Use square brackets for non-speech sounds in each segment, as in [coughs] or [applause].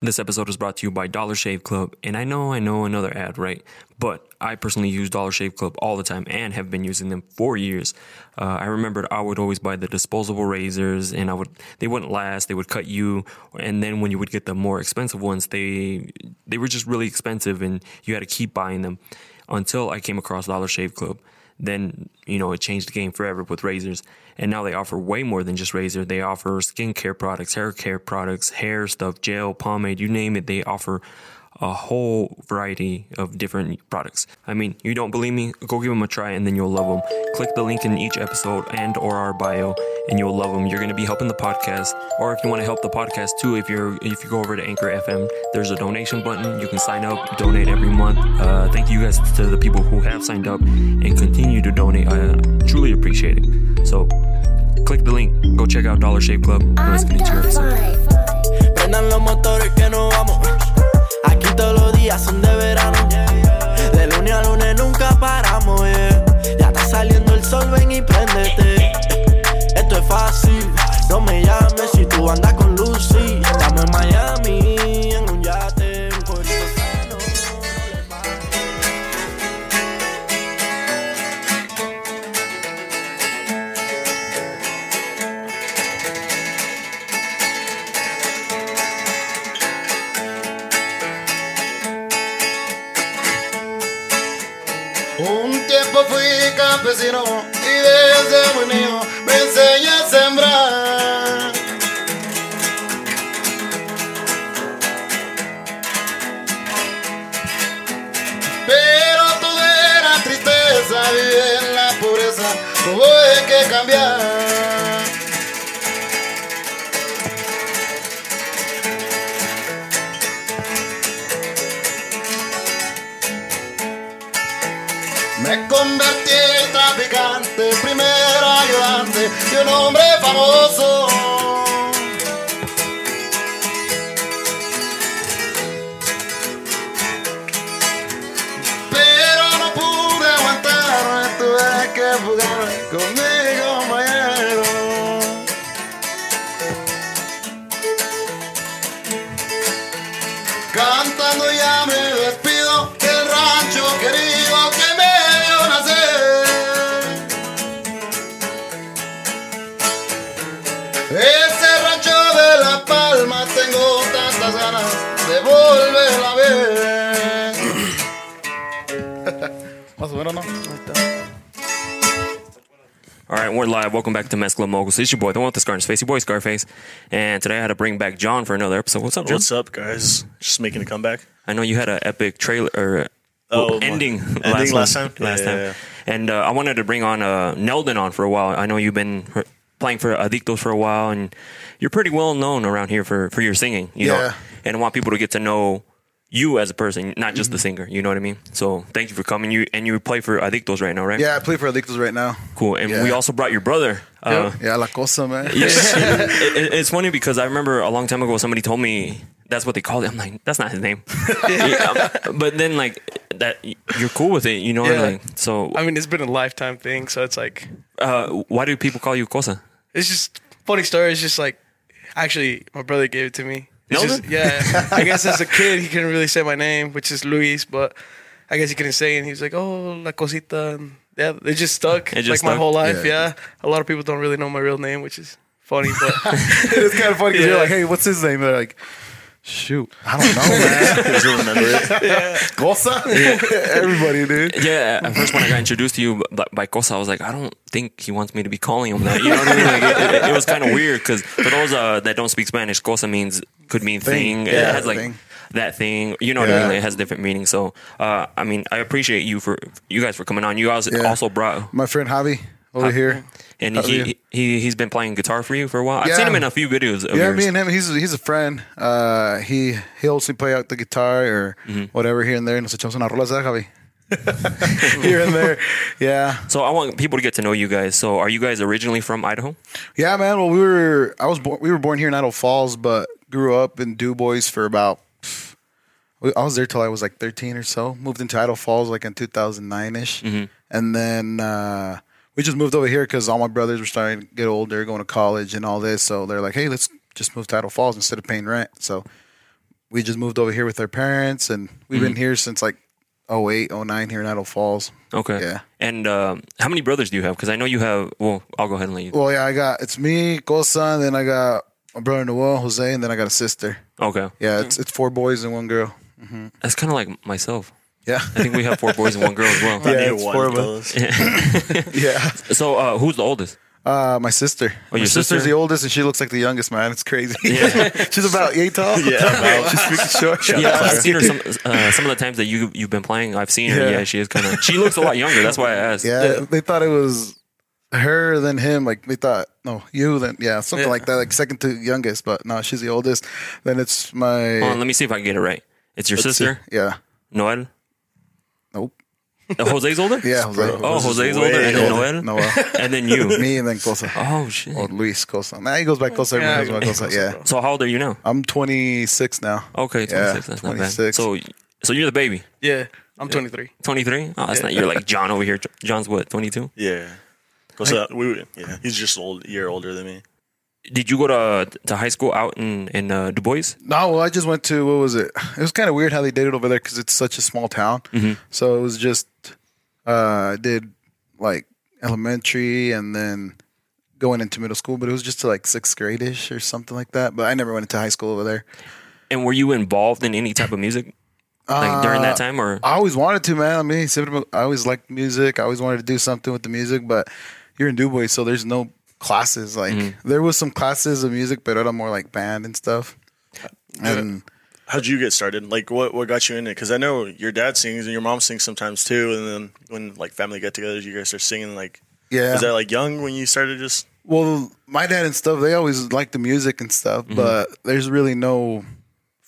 This episode is brought to you by Dollar Shave Club. And I know, I know another ad, right? But I personally use Dollar Shave Club all the time and have been using them for years. Uh, I remembered I would always buy the disposable razors and I would, they wouldn't last. They would cut you. And then when you would get the more expensive ones, they, they were just really expensive and you had to keep buying them until I came across Dollar Shave Club then you know it changed the game forever with razors and now they offer way more than just razor. They offer skincare products hair care products hair stuff gel pomade you name it. They offer a whole variety of different products. I mean, you don't believe me? Go give them a try and then you'll love them. Click the link in each episode and or our bio and you'll love them. You're going to be helping the podcast. Or if you want to help the podcast too, if you're if you go over to Anchor FM, there's a donation button. You can sign up, donate every month. Uh, thank you guys to the people who have signed up and continue to donate. I truly appreciate it. So, click the link. Go check out Dollar Shave Club. Let's get into your episode. Días son de verano. De lunes a lunes nunca paramos, yeah. Ya está saliendo el sol, ven y préndete. Esto es fácil, no me llames si tú andas con Lucy. Estamos en Miami, y desde muy niño me enseñé a sembrar. Pero todo era tristeza, viví en la pobreza, tuve que cambiar. Me convertí traficante, primer ayudante de un hombre famoso. Más o. All right, we're live. Welcome back to Mezcla Moguls. It's your boy, the one with the scar on his face, your boy Scarface. And today I had to bring back John for another episode. What's up, John? What's up, guys? Just making a comeback. I know you had an epic trailer or Oh, well, my- ending, ending last one- time? Last Yeah, time, yeah, and uh, I wanted to bring on uh, Nelson on for a while. I know you've been r- playing for Adictos for a while, and you're pretty well known around here for, for your singing. You know, Yeah. and I want people to get to know you as a person, not just Mm-hmm. the singer. You know what I mean? So thank you for coming. You and you play for Adictos right now, right? Yeah, I play for Adictos right now. Cool. And Yeah. we also brought your brother. Uh, Yeah, la cosa, man. yeah, [laughs] it, it- it's funny because I remember a long time ago somebody told me that's what they called it. I'm like, that's not his name. [laughs] Yeah, but then like that, you're cool with it, you know? Yeah. Like, so I mean, it's been a lifetime thing, so it's like uh, why do people call you Cosa? it's just funny story. It's just like actually, my brother gave it to me. It's Nelson? just- yeah, I guess as a kid he couldn't really say my name, which is Luis, but I guess he couldn't say, it, and he was like, "Oh, la cosita." And yeah, it just stuck. It just like my whole life. Yeah. Yeah. a lot of people don't really know my real name, which is funny, but [laughs] it's kind of funny because you're like, hey, what's his name? They're like, shoot, I don't know, man. [laughs] Just remember it. [laughs] Yeah. Cosa? Everybody, dude. Yeah, at first when I got introduced to you by, by Cosa, I was like, I don't think he wants me to be calling him that. You know what I mean? Like, it, it, it was kind of weird because for those uh, that don't speak Spanish, Cosa means could mean thing. Thing. it Yeah, has like thing. that thing. You know what I mean? It has different meanings. So, uh, I mean, I appreciate you for you guys for coming on. You guys Yeah. also brought My friend Javi over here. and How he, you? he he's been playing guitar for you for a while. I've Yeah. seen him in a few videos. Of Yeah, yours. me and him. He's he's a friend. Uh, he he also play out the guitar or Mm-hmm. whatever here and there. Nos echamos unas rolas, ¿eh, Javi? [laughs] here and there. Yeah, So I want people to get to know you guys. So are you guys originally from Idaho? yeah, man. Well, we were I was born, we were born here in Idaho Falls, but grew up in Dubois for about. I was there till I was like 13 or so. Moved into Idaho Falls like in 2009 ish, and then uh, we just moved over here because all my brothers were starting to get older, going to college and all this. So they're like, "Hey, let's just move to Idaho Falls instead of paying rent." So we just moved over here with our parents, and we've been here since like 08, 09 here in Idaho Falls. Okay. Yeah. And um, how many brothers do you have? Because I know you have. Well, I'll go ahead and let you. Well, yeah, I got it's me, and then I got my brother Noel, Jose, and then I got a sister. Okay. Yeah, it's it's four boys and one girl. That's kind of like myself. Yeah, I think we have four boys and one girl as well. [laughs] Yeah, it's four of of those. [laughs] [laughs] yeah. So uh, who's the oldest? Uh, my sister. Oh, my your sister's sister? the oldest, and she looks like the youngest. Man, it's crazy. Yeah. she's about eight tall. Yeah, she's freaking short. Yeah, I've seen her some uh, some of the times that you you've been playing. I've seen her. Yeah, Yeah. she is kind of. She looks a lot younger. That's why I asked. Yeah, they thought it was her then him. Like they thought, no, you then yeah, something Yeah. like that. Like second to youngest, but no, she's the oldest. Then it's my Hold on, let me see if I can get it right. It's your sister, yeah. Noel. [laughs] Nope. Jose's older. Yeah, Jose. Oh, This Jose's older, and then older. Noel, Noel. [laughs] and then you. [laughs] Me and then Cosa. Oh shit. Or Luis Cosa. Nah, he goes by Cosa. Everyone Yeah, goes by Cosa. Yeah. So how old are you now? I'm 26 now. Okay, Yeah, 26. that's not bad. 26. So, so you're the baby. Yeah, I'm 23. 23. Oh, that's not. You're like John over here. John's what? 22. Yeah. Cause, uh, we, yeah, he's just a old, year older than me. Did you go to to high school out in in uh, Dubois? No, well, I just went to what was it? It was kind of weird how they did it over there because it's such a small town. So it was just uh, I did like elementary and then going into middle school, but it was just to like sixth grade ish or something like that. But I never went into high school over there. And were you involved in any type of music like during that time, or I always wanted to, man. I mean, I always liked music. I always wanted to do something with the music, but you're in Dubois, so there's no classes. Like mm-hmm. there was some classes of music, but era more like band and stuff. And How'd you get started? Like, what what got you in it? Because I know your dad sings and your mom sings sometimes too. And then when like family get-togethers, you guys are singing. Like, yeah, was that like young when you started? Just Well, my dad and stuff, they always like the music and stuff, mm-hmm. but there's really no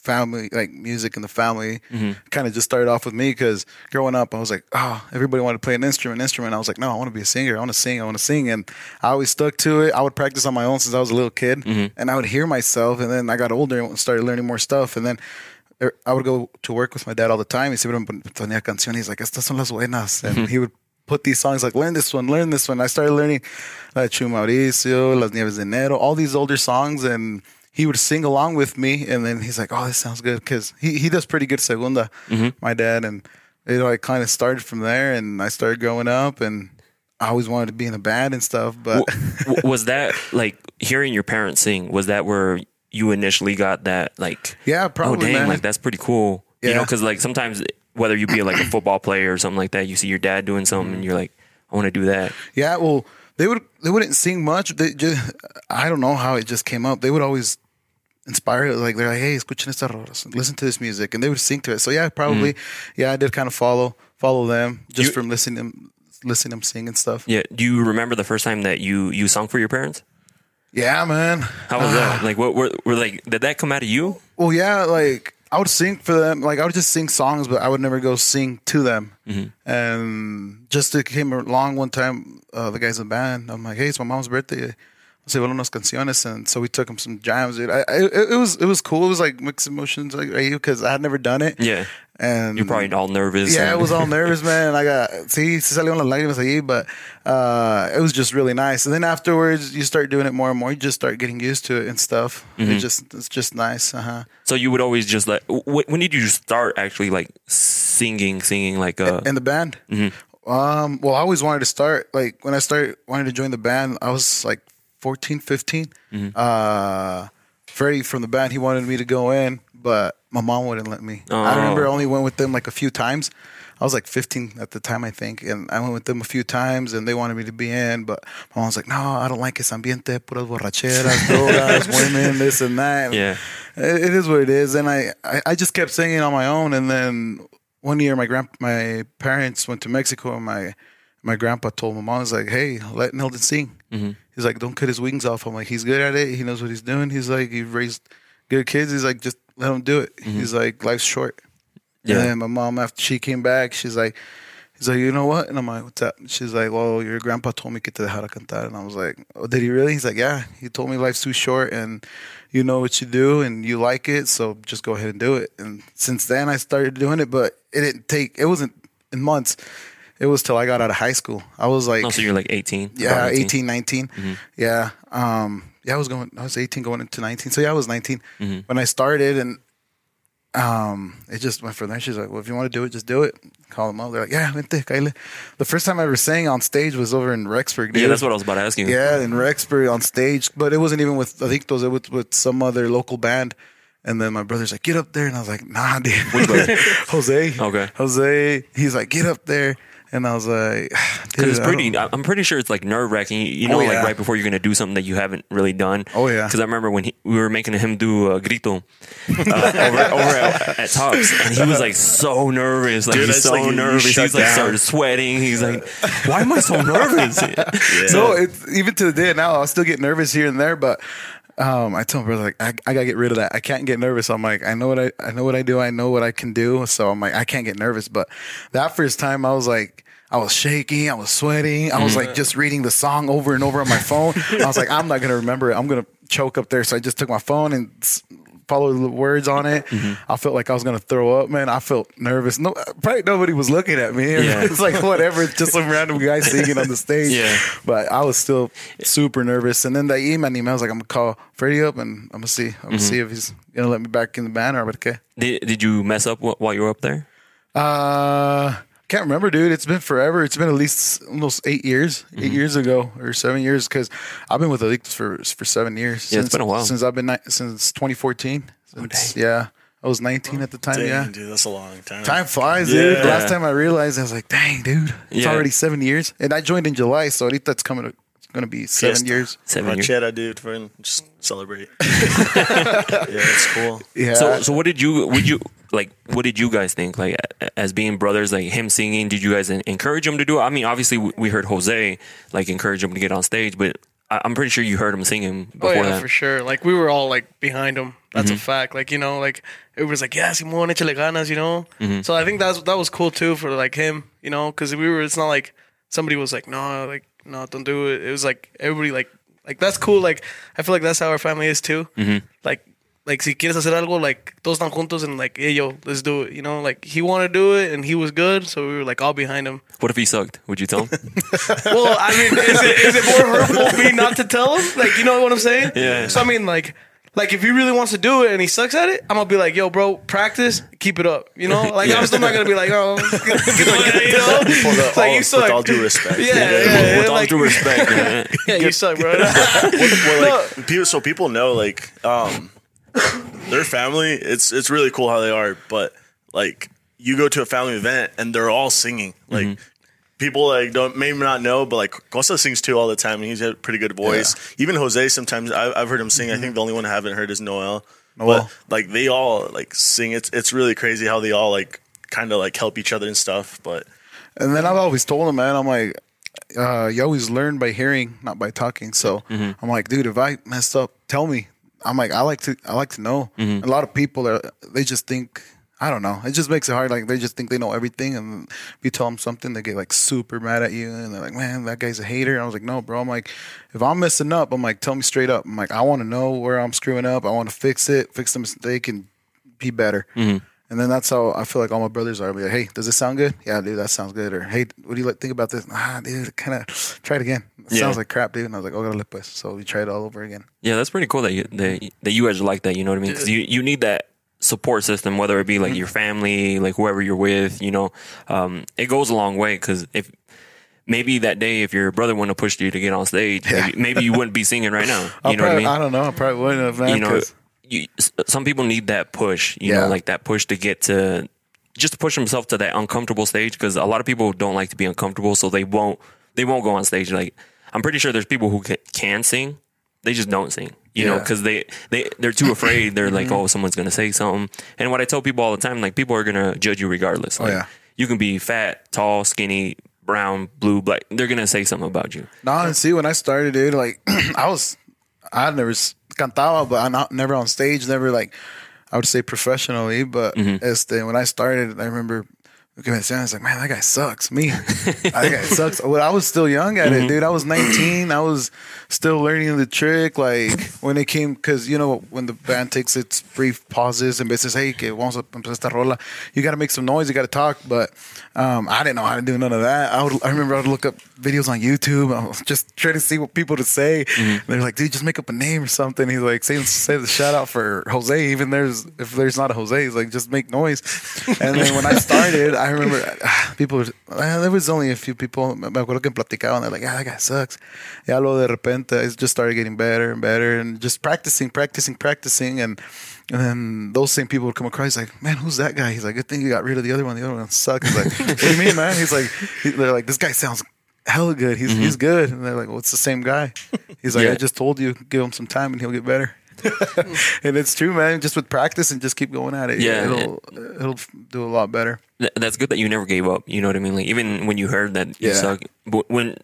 family like music in the family. Mm-hmm. Kind of just started off with me because growing up, I was like, oh, everybody wanted to play an instrument, instrument. I was like, no, I want to be a singer. I want to sing. I want to sing, and I always stuck to it. I would practice on my own since I was a little kid, mm-hmm. and I would hear myself. And then I got older and started learning more stuff, and then. er, I would go to work with my dad all the time. He siempre me ponía canciones. He's like, estas son las buenas. And mm-hmm. he would put these songs like, learn this one, learn this one. I started learning La Chu Mauricio, Las Nieves de Enero, all these older songs. And he would sing along with me. And then he's like, oh, this sounds good. Because he, he does pretty good segunda, mm-hmm. my dad. And you know, I kind of started from there and I started growing up and I always wanted to be in a band and stuff. But was that like hearing your parents sing? Was that where you initially got that like? yeah, probably. Oh probably, dang! man. Like that's pretty cool. You know, because like sometimes whether you be like a football player or something like that, you see your dad doing something and you're like, I want to do that. Yeah, well, they would they wouldn't sing much. They just I don't know how it just came up. They would always inspire like they're like, hey, escuchen esta rola, listen to this music, and they would sing to it. So yeah, probably, yeah, I did kind of follow follow them just You- from listening them listening them sing and stuff. Yeah. Do you remember the first time that you you sung for your parents? Yeah, man. How was that? [sighs] Like, what were, were like? Did that come out of you? Well, yeah, like I would sing for them. Like I would just sing songs, but I would never go sing to them. And just it came along one time, uh, the guys in the band. I'm like, hey, it's my mom's birthday. Let's say unas canciones, and so we took them some jams. Dude. I, I, it, was it was cool. It was like mixed emotions, like because I had never done it. Yeah. and You're probably all nervous. yeah, and- I was all [laughs] nervous, man. I got sí, se salieron las lágrimas allí, but uh, it was just really nice. And then afterwards, you start doing it more and more. You just start getting used to it and stuff. Mm-hmm. It just it's just nice. Uh huh. So you would always just like. When did you start actually like singing, singing like uh? in the band. Um, well, I always wanted to start. Like when I started wanting to join the band, I was like 14, 15. Uh, Freddie from the band, he wanted me to go in, but my mom wouldn't let me. I remember I Oh. only went with them like a few times. I was like 15 at the time, I think, and I went with them a few times, and they wanted me to be in, but my mom was like, "No, I don't like ese ambiente, puras borracheras, [laughs] drogas, women, this and that." Yeah. it, it is what it is. And I, I, I just kept singing on my own. And then one year, my grand, my parents went to Mexico, and my my grandpa told my mom, he's like, hey, let Nelson sing." Mm-hmm. He's like, "Don't cut his wings off." I'm like, "He's good at it. He knows what he's doing." He's like, "He raised good kids." He's like, "Just let him do it." Mm-hmm. He's like, "Life's short." Yeah. And then my mom, after she came back, she's like. He's like, you know what? And I'm like, what's up? She's like, well, your grandpa told me que te dejara cantar. And I was like, oh, did he really? He's like, yeah. He told me life's too short and you know what you do and you like it. So just go ahead and do it. And since then, I started doing it, but it didn't take, it wasn't in months. It was till I got out of high school. I was like, Oh, so you're like 18. yeah, about 18, 19. Yeah. Um, yeah, I was going, I was 18 going into 19. So yeah, I was 19 when I started. And um, it just went from there. She's like, "Well, if you want to do it, just do it." Call them up. They're like, "Yeah, vente, cáele." The first time I ever sang on stage was over in Rexburg. Dude. Yeah, that's what I was about to ask you. Yeah, in Rexburg on stage, but it wasn't even with I Adictos. It was with some other local band. And then my brother's like, "Get up there," and I was like, "Nah, dude." [laughs] Jose. Okay. Jose. He's like, "Get up there," and I was like, [sighs] Because it's pretty. I'm pretty sure it's like nerve wracking. You know, Oh, like right before you're gonna do something that you haven't really done. Oh, yeah. Because I remember when he, we were making him do a grito uh, over, [laughs] over at, at Tops, and he was like so nervous. Like Dude, he's it's so like you- you nervous. He's like down. started sweating. He's like, "Why am I so nervous?" [laughs] So it's even to the day now, I still get nervous here and there, but um, I told my brother like I, I gotta get rid of that. I can't get nervous. I'm like I know what I I know what I do. I know what I can do. So I'm like I can't get nervous. But that first time, I was like. I was shaking. I was sweating. I was like just reading the song over and over on my phone. [laughs] I was like, I'm not gonna remember it. I'm gonna choke up there. So I just took my phone and followed the words on it. I felt like I was gonna throw up, man. I felt nervous. No, probably nobody was looking at me. [laughs] Yeah. it's like whatever. Just some random guy singing on the stage. Yeah. But I was still super nervous. And then the email email I was like, I'm gonna call Freddie up and I'm gonna see. I'm gonna see if he's gonna let me back in the band or. Okay. Did, did you mess up while you were up there? Uh, can't remember, dude. It's been forever. It's been at least almost eight years, Mm-hmm. eight years ago or seven years. Because I've been with Adictos for for seven years. Yeah, it's since, been a while. since I've been ni- since 2014. Since, yeah, I was 19 at the time. Dang, yeah. dude, that's a long time. Time flies, dude. Yeah. Last time I realized, I was like, "Dang, dude, it's Yeah. already seven years." And I joined in July, so ahorita it's coming. To, it's gonna be seven Fiesta. years. Seven years. Ranchera, dude, friend, just celebrate. [laughs] yeah, it's cool. Yeah. So, so what did you? Would you like? What did you guys think? Like, as being brothers, like him singing, did you guys encourage him to do it? I mean, obviously, we- heard Jose like encourage him to get on stage, but I'm pretty sure you heard him singing Oh before yeah, that. for sure. Like we were all like behind him. That's a mm-hmm. fact. Like you know, like it was like yeah, Simon, échale ganas, you know. Mm-hmm. So I think that's that was cool too for like him, you know, because we were. It's not like somebody was like no, like no, don't do it. It was like everybody like like that's cool. Like I feel like that's how our family is too. Mm-hmm. Like like si quieres hacer algo, like todos están juntos and like hey yo, let's do it. You know, like he wanted to do it and he was good, so we were like all behind him. What if he sucked? Would you tell him? [laughs] Well, I mean, is it, is it more hurtful me not to tell him? Like, you know what I'm saying? Yeah. So I mean, like, like if he really wants to do it and he sucks at it, I'm gonna be like, yo, bro, practice, keep it up. You know, like I'm still not gonna be like, oh, [laughs] you know, With It's like all, you suck. with all due respect. yeah, yeah, yeah, With all like, due respect, man. [laughs] yeah, you suck, bro. well, well, like people, so people know like um, their family. It's it's really cool how they are, but like you go to a family event and they're all singing. Like mm-hmm. people like don't maybe not know, but like Costa sings too all the time, and he's got a pretty good voice. Even Jose sometimes I, I've heard him sing. I mm-hmm. think the only one I haven't heard is Noel. Noel. But like they all like sing. It's it's really crazy how they all like kind of like help each other and stuff. But And then I've always told him, man, I'm like, uh, you always learn by hearing, not by talking. So mm-hmm. I'm like, dude, if I messed up, tell me. I'm like, I like to, I like to know. Mm-hmm. A lot of people are, they just think, I don't know. It just makes it hard. Like they just think they know everything, and if you tell them something, they get like super mad at you, and they're like, "Man, that guy's a hater." I was like, "No, bro." I'm like, if I'm messing up, I'm like, tell me straight up. I'm like, I want to know where I'm screwing up. I want to fix it, fix the mistake, and be better. Mm-hmm. And then that's how I feel like all my brothers are. I'll be like, hey, does this sound good? Yeah, dude, that sounds good. Or hey, what do you like think about this? Ah, dude, kind of try it again. It Yeah. sounds like crap, dude. And I was like, oh, gotta pues. So we tried it all over again. Yeah, that's pretty cool that you that, that you guys are like that. You know what I mean? Because you you need that support system, whether it be like your family, like whoever you're with. You know, um, it goes a long way. Because if maybe that day, if your brother wouldn't have pushed you to get on stage, maybe, maybe you wouldn't be singing right now. [laughs] You know what I mean? I don't know. I probably wouldn't have, man. you know, you, some people need that push. You Yeah. know, like that push to get to just to push themselves to that uncomfortable stage. Because a lot of people don't like to be uncomfortable, so they won't they won't go on stage. Like I'm pretty sure there's people who ca- can sing, they just don't sing. You know, because they they they're too afraid. [laughs] They're like, mm-hmm. oh, someone's gonna say something. And what I tell people all the time, like people are gonna judge you regardless. Oh, like, yeah. you can be fat, tall, skinny. Brown, blue, black. They're gonna say something about you. No, and see, when I started, dude, like [clears throat] I was, I never cantaba, but I'm not never on stage, never like I would say professionally. But este, when I started, I remember Okay, man, it's like, man, that guy sucks. Me, [laughs] that guy sucks. Well, I was still young at it, dude. I was 19. I was still learning the trick. Like when it came, because you know when the band takes its brief pauses and says, "Hey, que vamos a empezar rola," you got to make some noise. You got to talk. But um, I didn't know how to do none of that. I would. I remember I would look up videos on YouTube. I was just trying to see what people to say. They're like, "Dude, just make up a name or something." He's like, "Say say the shout out for Jose." Even there's if there's not a Jose, he's like, "Just make noise." And then when I [laughs] started, I remember ah, people. were- there was only a few people. Me acuerdo que platicaban. They're like, "Ah, that guy sucks." Ya lo de repente, it just started getting better and better, and just practicing, practicing, practicing, and and then those same people would come across. He's like, "Man, who's that guy?" He's like, "Good thing you got rid of the other one. The other one sucks." He's like, "What do you mean, man?" He's like, he- "They're like, this guy sounds." Hella good. He's he's good, and they're like, "Well, it's the same guy." He's like, Yeah. "I just told you, give him some time, and he'll get better." [laughs] and it's true, man. Just with practice and just keep going at it. Yeah. it'll it'll do a lot better. Th- that's good that you never gave up. You know what I mean? Like even when you heard that you Yeah. suck, but when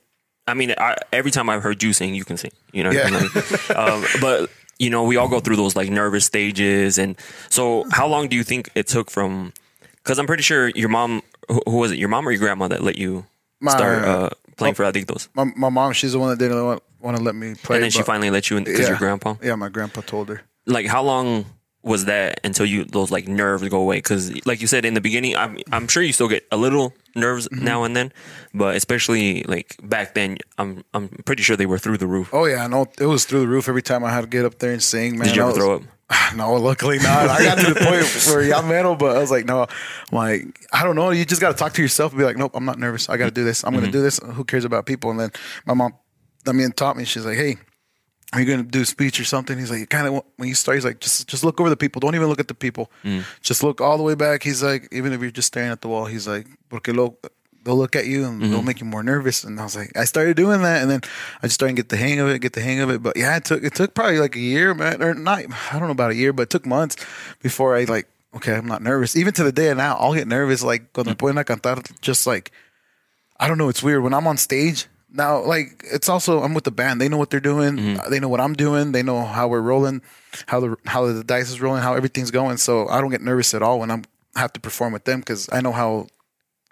I mean, I, every time I've heard you sing, you can sing. You know, what I mean? Like, [laughs] um, but you know, we all go through those like nervous stages, and so how long do you think it took from? Because I'm pretty sure your mom, who, who was it? Your mom or your grandma that let you My- start uh, playing for Adictos, My my mom, she's the one that didn't want, want to let me play. and then she finally let you in because yeah, your grandpa. Yeah, my grandpa told her. like how long was that until you those like nerves go away because like you said in the beginning i'm i'm sure you still get a little nerves Mm-hmm. now and then but especially like back then i'm i'm pretty sure they were through the roof Oh yeah, no, it was through the roof every time I had to get up there and sing. Man, did you ever was- throw up [sighs] No, luckily not. I got to the [laughs] point where yeah, I'm metal, but I was like, no, I'm like I don't know. You just got to talk to yourself and be like, nope, I'm not nervous. I got to do this. I'm going to do mm-hmm. this. Who cares about people? And then my mom, I mean, taught me. She's like, hey. Are you gonna do a speech or something? He's like, you kind of when you start, he's like, just just look over the people. Don't even look at the people. Mm. Just look all the way back. He's like, even if you're just staring at the wall, he's like, porque lo, they'll look at you and they'll make you more nervous. And I was like, I started doing that, and then I just started to get the hang of it, get the hang of it. But yeah, it took it took probably like a year, man, or not. I don't know about a year, but it took months before I like, okay, I'm not nervous. Even to the day of now, I'll get nervous like cuando ponen a cantar, just like I don't know. It's weird when I'm on stage now. Like it's also I'm with the band. They know what they're doing. Mm-hmm. They know what I'm doing. They know how we're rolling, how the how the dice is rolling, how everything's going. So I don't get nervous at all when I'm have to perform with them because I know how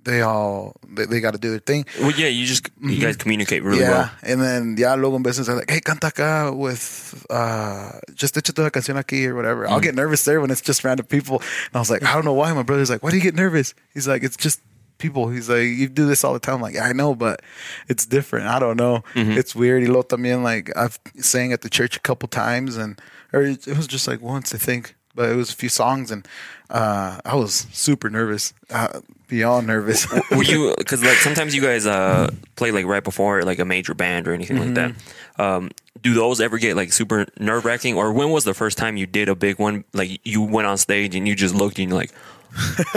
they all they, they got to do their thing. well yeah you just you guys communicate really yeah, well and then ya luego en veces I'm like, hey, canta acá with uh, just échate una canción aquí or whatever. Mm. I'll get nervous there when it's just random people, and I was like, I don't know why. My brother's like, why do you get nervous? He's like, it's just people. He's like, you do this all the time. I'm like, yeah, I know, but it's different. I don't know. Mm-hmm. It's weird. Y luego también like I've sang at the church a couple times, and or it was just like once I think, but it was a few songs, and uh, I was super nervous, uh, beyond nervous. were you because like sometimes you guys uh play like right before like a major band or anything like that Mm-hmm. um do those ever get like super nerve-wracking or when was the first time you did a big one like you went on stage and you just looked and you're like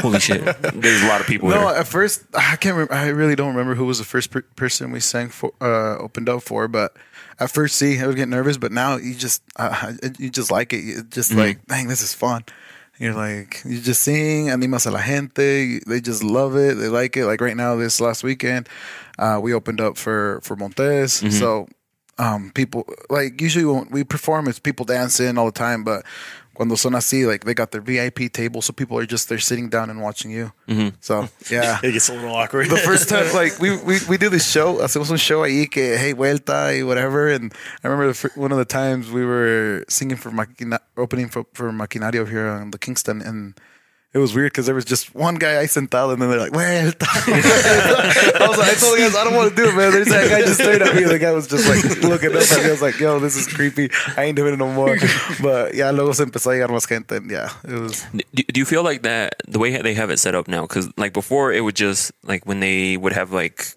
holy shit [laughs] there's a lot of people No, here at first I can't. Remember, I really don't remember who was the first per- person we sang for, uh, opened up for. But at first, see, I would get nervous. But now you just, uh, you just like it. You just like, dang, this is fun. You're like, you just sing, animas a la gente. They just love it. They like it. Like right now, this last weekend, uh, we opened up for for Montes. So um, people like usually when we perform, it's people dancing all the time. But cuando son así, like they got their VIP table, so people are just they're sitting down and watching you. Mm-hmm. So [laughs] yeah. It gets a little awkward. The first time, [laughs] like we, we we do this show, hacemos un show ahí que hey vuelta y whatever, and I remember the, fir- one of the times we were singing for Maquina, opening for, for Maquinario here on the Kingston, and it was weird because there was just one guy ahí sentado, and then they're like vuelta. [laughs] I was like, I told the guys I don't want to do it, man. There's that guy just stared at me, and the guy was just like looking up at me. I was like, yo, this is creepy. I ain't doing it no more. But yeah, luego se empezó a llegar más gente, and yeah, it was. do, do you feel like that the way they have it set up now because like before it would just like when they would have like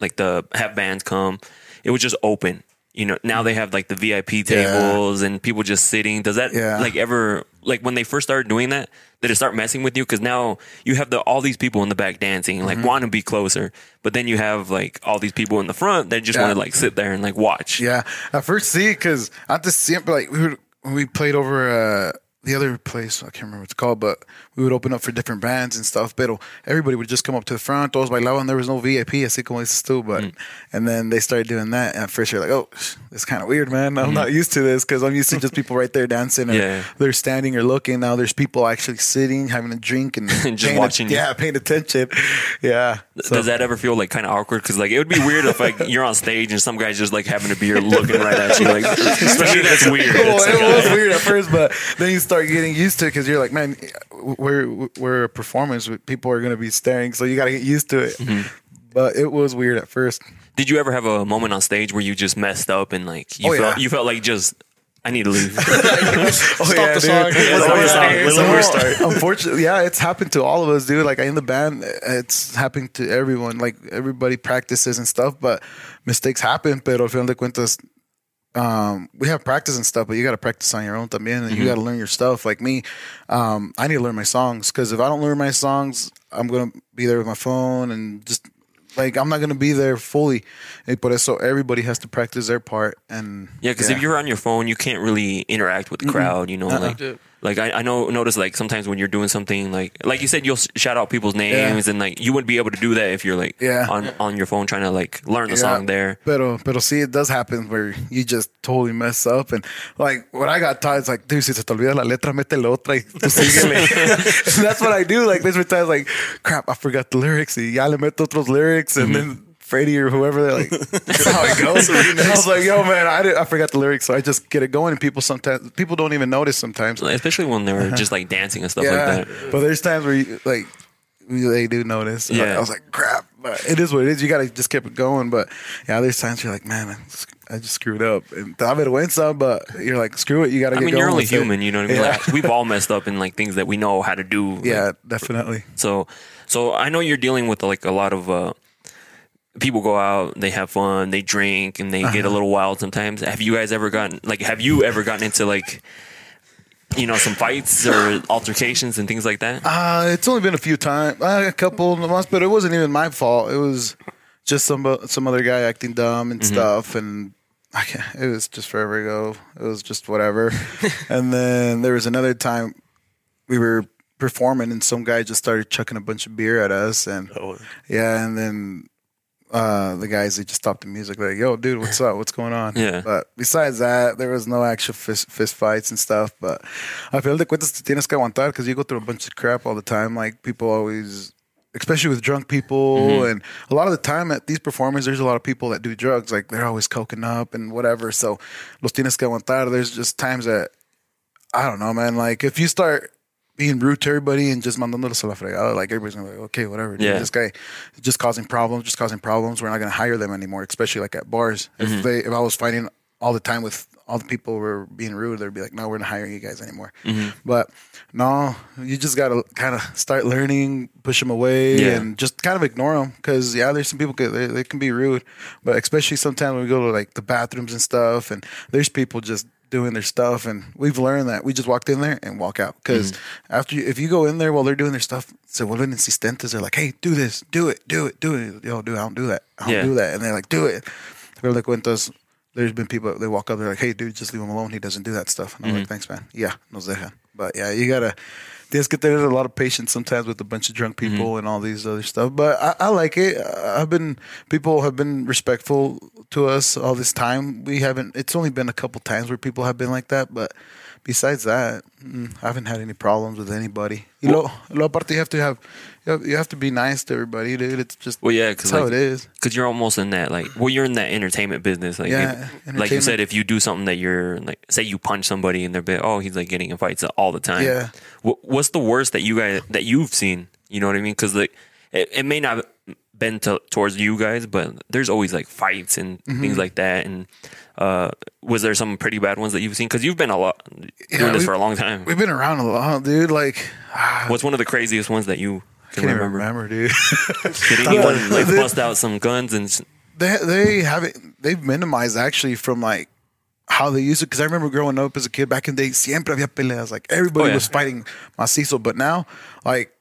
like the have bands come it would just open you know now they have like the vip tables and people just sitting does that Yeah. like ever like when they first started doing that did it start messing with you because now you have the all these people in the back dancing like Mm-hmm. want to be closer but then you have like all these people in the front that just Yeah. want to like sit there and like watch Yeah, at first sí, because antes siempre like we were we played over uh the other place I can't remember what it's called, but we would open up for different bands and stuff. But everybody would just come up to the front, todos bailaban. There was no VIP, así como dices tú. But Mm. and then they started doing that, and at first you're like, oh, it's kind of weird, man. I'm Mm-hmm. not used to this because I'm used to just people right there dancing and [laughs] Yeah. they're standing or looking. Now there's people actually sitting, having a drink and [laughs] Just paying watching you. Yeah, paying attention. Yeah. So- Does that ever feel like kind of awkward? Because like it would be weird if like you're on stage and some guy's just like having a beer looking right at you. Like [laughs] especially that's weird. well, it was weird at first, but then you start getting used to it because you're like, man, we're we're a performance. People are going to be staring, so you got to get used to it. Mm-hmm. But it was weird at first. Did you ever have a moment on stage where you just messed up and like you Oh, felt yeah. you felt like just I need to leave? [laughs] [laughs] Oh, Stop the song. dude. Let's yeah. Let's start. Unfortunately, yeah, it's happened to all of us, dude. Like in the band, it's happened to everyone. Like everybody practices and stuff, but mistakes happen. Pero al final de cuentas, um, we have practice and stuff, but you got to practice on your own también, and you got to learn your stuff. Like me, um, I need to learn my songs because if I don't learn my songs, I'm gonna be there with my phone and just like I'm not gonna be there fully. Por eso everybody has to practice their part. And Yeah, because if you're on your phone, you can't really interact with the crowd. You know, Uh-uh. like Yeah. Like I, I know notice like sometimes when you're doing something like like you said you'll shout out people's names and like you wouldn't be able to do that if you're like Yeah. on on your phone trying to like learn the Yeah. song there. Pero, pero see it does happen where you just totally mess up. And like, what I got taught is like, dude, si se te olvida la letra, mete la otra y tú [laughs] síguele. [laughs] that's what I do. Like, there's been times like, crap, I forgot the lyrics. Y ya le meto otros lyrics. And then Freddie or whoever, they're like, [laughs] that's how it goes. and I was like, yo, man, I, did, I forgot the lyrics. So I just get it going. And people sometimes, people don't even notice sometimes. Like, especially when they were just like dancing and stuff Uh-huh. Yeah. like that. But there's times where you, like, they do notice. Yeah. I was like, crap. But it is what it is. You got to just keep it going. But yeah, there's times you're like, man, I just, I just screwed up. And I better win some, but you're like, screw it. You got to I mean, going. you're only with it. human, you know what I mean? Yeah. Like, we've all messed up in like things that we know how to do. like, yeah, definitely. So, so I know you're dealing with like a lot of uh, people go out, they have fun, they drink, and they Uh-huh. get a little wild sometimes. Have you guys ever gotten like? Have you ever gotten into like, you know, some fights or altercations and things like that? Uh, it's only been a few times, uh, a couple of months, but it wasn't even my fault. It was just some some other guy acting dumb and stuff, and I can't, it was just forever ago. It was just whatever. [laughs] and then there was another time we were performing, and some guy just started chucking a bunch of beer at us, and Oh. yeah, and then. Uh, the guys they just stopped the music like yo dude what's up what's going on Yeah. but besides that there was no actual fist, fist fights and stuff but I feel de cuentas te tienes que aguantar because you go through a bunch of crap all the time. Like people always, especially with drunk people, Mm-hmm. and a lot of the time at these performances, there's a lot of people that do drugs. Like they're always coking up and whatever. So los tienes que aguantar. There's just times that I don't know, man. Like if you start being rude to everybody and just mandándolos a la fregada, like everybody's gonna be like, okay, whatever. Dude, Yeah. This guy just causing problems, just causing problems. We're not gonna hire them anymore, especially like at bars. Mm-hmm. If they, if I was fighting all the time with all the people were being rude, they'd be like, no, we're not hiring you guys anymore. Mm-hmm. But no, you just gotta kind of start learning, push them away, Yeah. and just kind of ignore them. Because yeah, there's some people they, they can be rude, but especially sometimes when we go to like the bathrooms and stuff, and there's people just doing their stuff, and we've learned that we just walked in there and walk out. Because mm-hmm. after you, if you go in there while they're doing their stuff, se vuelven insistentes. They're like, hey, do this, do it, do it, do it. Yo, dude, I don't do that. I don't Yeah. do that. And they're like, do it. Pero de cuentas, there's been people they walk up, they're like, "Hey, dude, just leave him alone. He doesn't do that stuff." And I'm like, mm-hmm. "Thanks, man. Yeah, nos deja." But yeah, you gotta. Que tener a lot of patience sometimes with a bunch of drunk people and all these other stuff. But I, I like it. I've been people have been respectful to us all this time. We haven't. It's only been a couple times where people have been like that, but. Besides that, mm, I haven't had any problems with anybody. You know, lo aparte you have to have, you have, to be nice to everybody, dude. It's just Well, yeah, that's because how it is. Cause you're almost in that like, well, you're in that entertainment business. Like, Yeah, if- like you said, if you do something that you're like, say you punch somebody in they're like, oh, he's like getting in fights all the time. Yeah. What, what's the worst that you guys that you've seen? You know what I mean? Because like, it, it may not been to, towards you guys, but there's always like fights and Mm-hmm. things like that. And uh, was there some pretty bad ones that you've seen? Because you've been a lot doing Yeah, this for a long time. We've been around a lot, dude. Like, [sighs] What's one of the craziest ones that you can can't even remember? remember, dude. [laughs] Did anyone like bust out some guns and? they they haven't they've minimized actually from like how they use it because I remember growing up as a kid back in the day siempre había peleas like everybody Oh, yeah. was fighting macizo but now like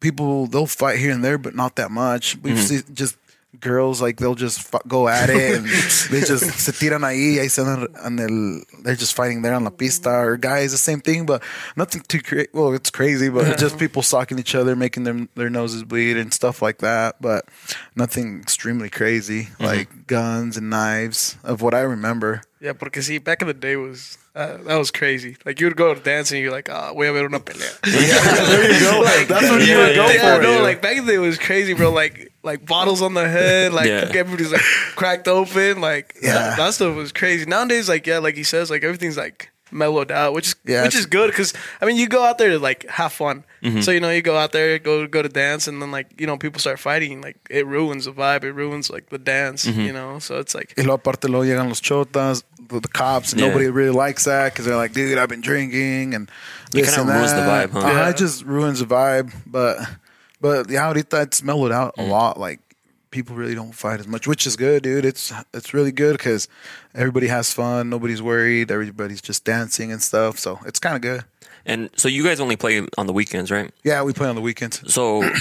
people they'll fight here and there but not that much we've Mm-hmm. seen just girls like they'll just fu- go at it and [laughs] they just se tiran ahí, ahí se el, they're just fighting there on la pista. Or guys, the same thing, but nothing too crazy. Well, it's crazy, but just people socking each other, making them their noses bleed and stuff like that. But nothing extremely crazy, mm-hmm. like guns and knives, of what I remember. Yeah, because see, back in the day was uh, that was crazy. Like you would go to dance and you're like, ah, voy a ver una pelea. [laughs] there you go. Like, That's what you yeah, would go yeah, for. no, dude. like back then it was crazy, bro. Like like bottles on the head, like Yeah. everybody's like cracked open, like Yeah. that, that stuff was crazy. Nowadays, like yeah, like he says, like everything's like mellowed out, which is Yeah, which is good because I mean you go out there to like have fun. Mm-hmm. So you know you go out there, go go to dance, and then like you know people start fighting, like it ruins the vibe, it ruins like the dance, Mm-hmm. you know. So it's like Y luego aparte luego llegan los chotas, the, the cops, and Yeah. nobody really likes that because they're like, dude, I've been drinking and It kinda and ruins the vibe, huh? Yeah. It just ruins the vibe. But but yeah, ahorita it's mellowed out Mm. a lot. Like people really don't fight as much, which is good, dude. It's it's really good because everybody has fun, nobody's worried, everybody's just dancing and stuff. So it's kind of good. And so you guys only play on the weekends, right? Yeah, we play on the weekends. So [clears throat] I'm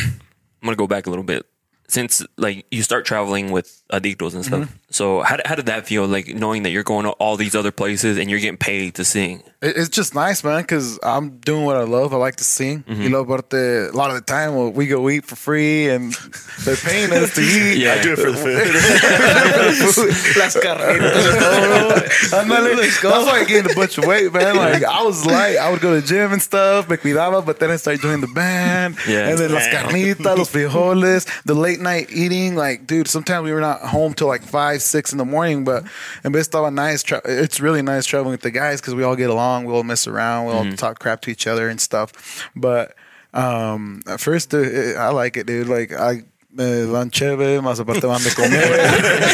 gonna go back a little bit. Since like you start traveling with adictos and stuff, Mm-hmm. so how, how did that feel? Like knowing that you're going to all these other places and you're getting paid to sing. It's just nice, man, because I'm doing what I love. I like to sing. Mm-hmm. You know, but the, a lot of the time well, we go eat for free and they're paying us to eat. [laughs] Yeah. I do it for the food. [laughs] las carreras. [laughs] Ándale. That's why I gained a bunch of weight, man. Like I was light. I would go to the gym and stuff, me cuidaba, but then I started joining the band. Yeah. And then las carnitas, los frijoles, the late night eating. Like, dude, sometimes we were not home till like five, six in the morning. But and vez estaba nice. Tra- it's really nice traveling with the guys because we all get along. We all mess around. We all talk crap to each other and stuff. But um, at first, uh, I like it, dude. Like I. Me dan cheve, más aparte van de comer. [laughs]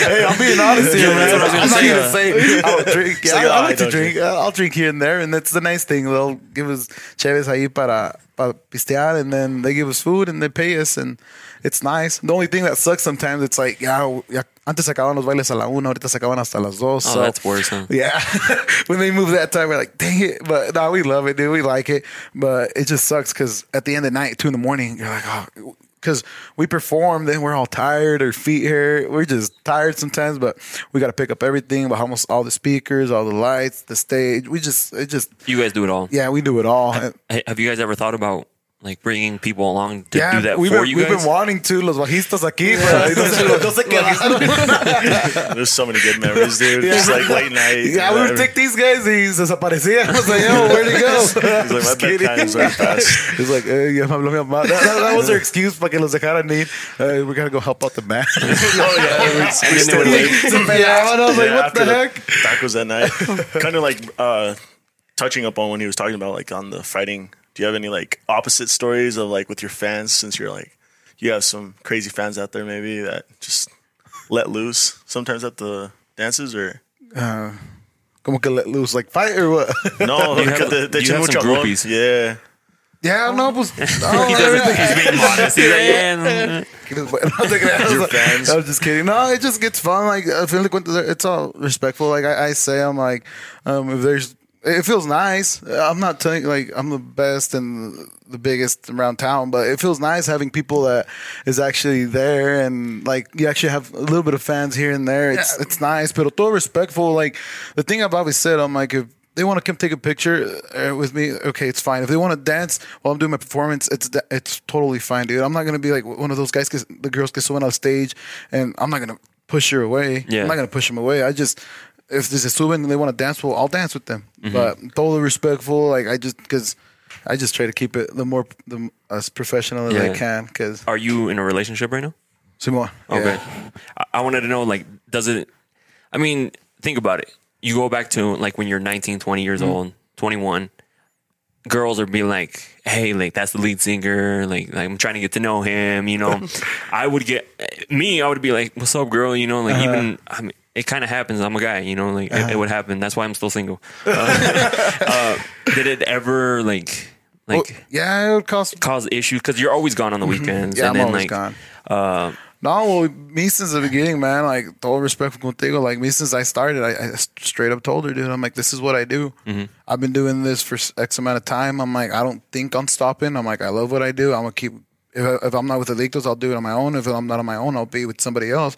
hey, I'm being honest here, man. I was gonna I'm not gonna uh, say I'll drink. Yeah, like, I, I like to drink. I'll drink here and there, and that's the nice thing. They'll give us cheves ahí para, para pistear, and then they give us food and they pay us, and it's nice. The only thing that sucks sometimes, it's like, yeah, ya antes se acababan los bailes a la una, ahorita se acaban hasta las dos. Oh, so, that's worse, huh? Yeah, [laughs] when they move that time, we're like, dang it. But no, we love it, dude. We like it, but it just sucks because at the end of the night, two in the morning, you're like, oh. Because we perform, then we're all tired, our feet hurt. We're just tired sometimes, but we got to pick up everything, but almost all the speakers, all the lights, the stage. We just, it just, You guys do it all. yeah, we do it all. Hey, Have you guys ever thought about like bringing people along to yeah, do that we've, for been, you we've been wanting to, los bajistas aquí, pero no se, no se quedaron. [laughs] There's so many good memories, dude. Just like late night. Yeah, we would take these guys y se desaparecían. I was like, yo, where'd he go? [laughs] He's like, my Just kidding. bedtime's very fast. He's like, hey, ya me habló mi mamá. That, that, that was their excuse para que los dejaran ir. Uh, we gotta go help out the band. [laughs] Oh yeah, we, we then they stayed late. Se peleaban. I was like, Yeah, what after the heck? Tacos that night. kind of like uh, touching up on when he was talking about like on the fighting. Do you have any like opposite stories of like with your fans since you're like you have some crazy fans out there maybe that just let loose sometimes at the dances or Como que let loose, like fight or what? [laughs] no? Do you have- que te- te you echen have some amor. groupies? Yeah. yeah, no, pues. [laughs] No, He doesn't, he's being modest. He's like, yeah, no. no [laughs] te creas. Your fans. I was just kidding. No, it just gets fun. Like, I feel like it's all respectful. Like I, I say, I'm like, um, if there's, it feels nice. I'm not telling like I'm the best and the biggest around town, but it feels nice having people that is actually there and like you actually have a little bit of fans here and there. It's it's nice, but todo respectful. Like the thing I've always said, I'm like if they want to come take a picture uh, with me, okay, it's fine. If they want to dance while I'm doing my performance, it's it's totally fine, dude. I'm not gonna be like one of those guys, the girls get someone on stage, and I'm not gonna push her away. Yeah. I'm not gonna push them away. I just if there's a suben and they want to dance, well, I'll dance with them. Mm-hmm. But totally respectful. Like I just because I just try to keep it the more the as professional as I can. Because Are you in a relationship right now? Simon, Okay. I, I wanted to know, like, does it? I mean, think about it. You go back to like when you're 19, 20 years old, 21. Girls are being like, "Hey, like that's the lead singer. Like, like I'm trying to get to know him." You know, [laughs] I would get me. I would be like, "What's up, girl?" You know, like even I mean, it kind of happens. I'm a guy. You know, like it, it would happen. That's why I'm still single. [laughs] Uh, uh, did it ever like like yeah, it would cause cause issues? Because you're always gone on the weekends. Yeah, and I'm then always like, gone. Uh, No, well, me since the beginning, man. Like total respect for contigo. Like me since I started, I, I straight up told her, dude. I'm like, this is what I do. I've been doing this for X amount of time. I'm like, I don't think I'm stopping. I'm like, I love what I do. I'm gonna keep if, if I'm not with Adictos, I'll do it on my own. If I'm not on my own, I'll be with somebody else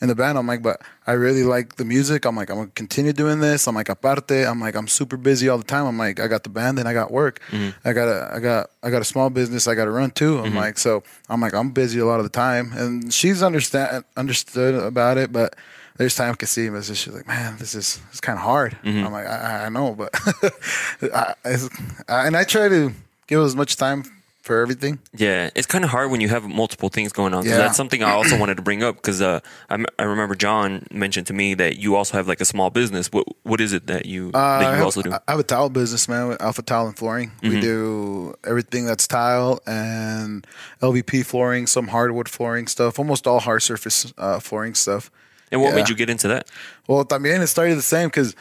in the band. I'm like, but I really like the music. I'm like, I'm gonna continue doing this. I'm like, aparte. I'm like, I'm super busy all the time. I'm like, I got the band and I got work. Mm-hmm. I got a, I got, I got a small business. I got to run too. I'm mm-hmm. like, so I'm like, I'm busy a lot of the time, and she's understand understood about it, but. There's time see, but she's like, "Man, this is it's kind of hard." Mm-hmm. I'm like, "I, I know, but," [laughs] I, I, and I try to give as much time for everything. Yeah, it's kind of hard when you have multiple things going on. Yeah. That's something I also wanted to bring up because uh, I, I remember John mentioned to me that you also have like a small business. What what is it that you Uh, that you have, also do? I have a tile business, man, with Alpha Tile and Flooring. Mm-hmm. We do everything that's tile and LVP flooring, some hardwood flooring stuff, almost all hard surface uh, flooring stuff. and what yeah. made you get into that? Well, también it started the same because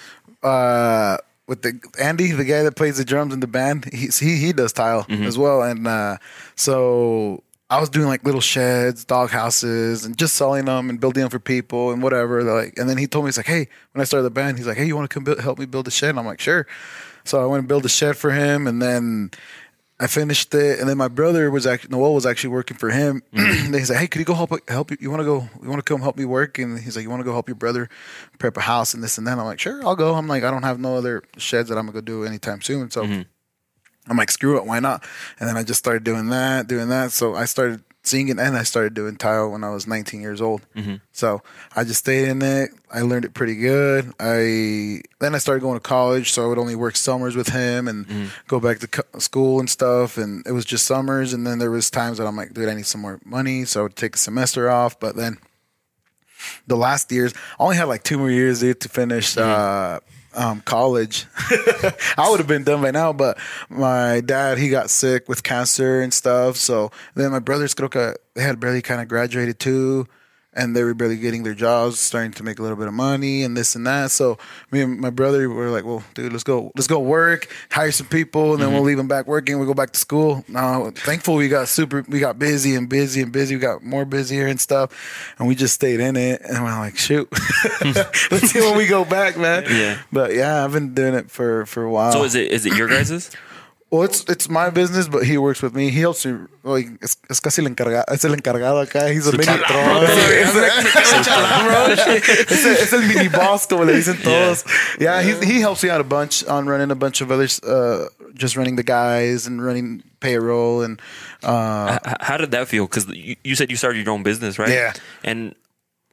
uh, with the Andy, the guy that plays the drums in the band, he he, he does tile Mm-hmm. as well, and uh, so I was doing like little sheds, dog houses, and just selling them and building them for people and whatever. Like, and then he told me he's like, hey, when I started the band, he's like, hey, you want to come build, help me build a shed? And I'm like, sure. So I went and built a shed for him, and then. I finished it, and then my brother was actually Noel was actually working for him. [clears throat] Mm-hmm. and he's like, "Hey, could you go help help you? You want to go? You want to come help me work?" And he's like, "You want to go help your brother prep a house and this and that?" I'm like, "Sure, I'll go." I'm like, "I don't have no other sheds that I'm gonna go do anytime soon." So mm-hmm. I'm like, "Screw it, why not?" And then I just started doing that, doing that. So I started singing, and I started doing tile when I was 19 years old. Mm-hmm. So I just stayed in it. I learned it pretty good. I then I started going to college, so I would only work summers with him and mm-hmm. go back to co- school and stuff. And it was just summers. And then there was times that I'm like, dude, I need some more money, so I would take a semester off. But then the last years, I only had like two more years dude, to finish mm-hmm. uh, um, college. [laughs] I would have been done by now, but my dad he got sick with cancer and stuff. So then my brothers, creo que they had barely kind of graduated too, and they were barely getting their jobs, starting to make a little bit of money and this and that. So me and my brother were like, "Well, dude, let's go, let's go work, hire some people, and then we'll mm-hmm. leave them back working. We will go back to school." No, thankful we got super, we got busy and busy and busy. We got more busier and stuff, and we just stayed in it. And we're like, "Shoot, [laughs] [laughs] let's see when we go back, man." Yeah. But yeah, I've been doing it for for a while. So is it is it your guys's? Well, it's it's my business, but he works with me. He helps me. Like, es, es casi el encargado. Es el encargado acá. He's a mini [laughs] es, el, es el mini boss, como le dicen todos. Yeah, he he helps me out a bunch on running a bunch of others. Uh, just running the guys and running payroll and uh, H- How did that feel? Because you, you said you started your own business, right? Yeah. And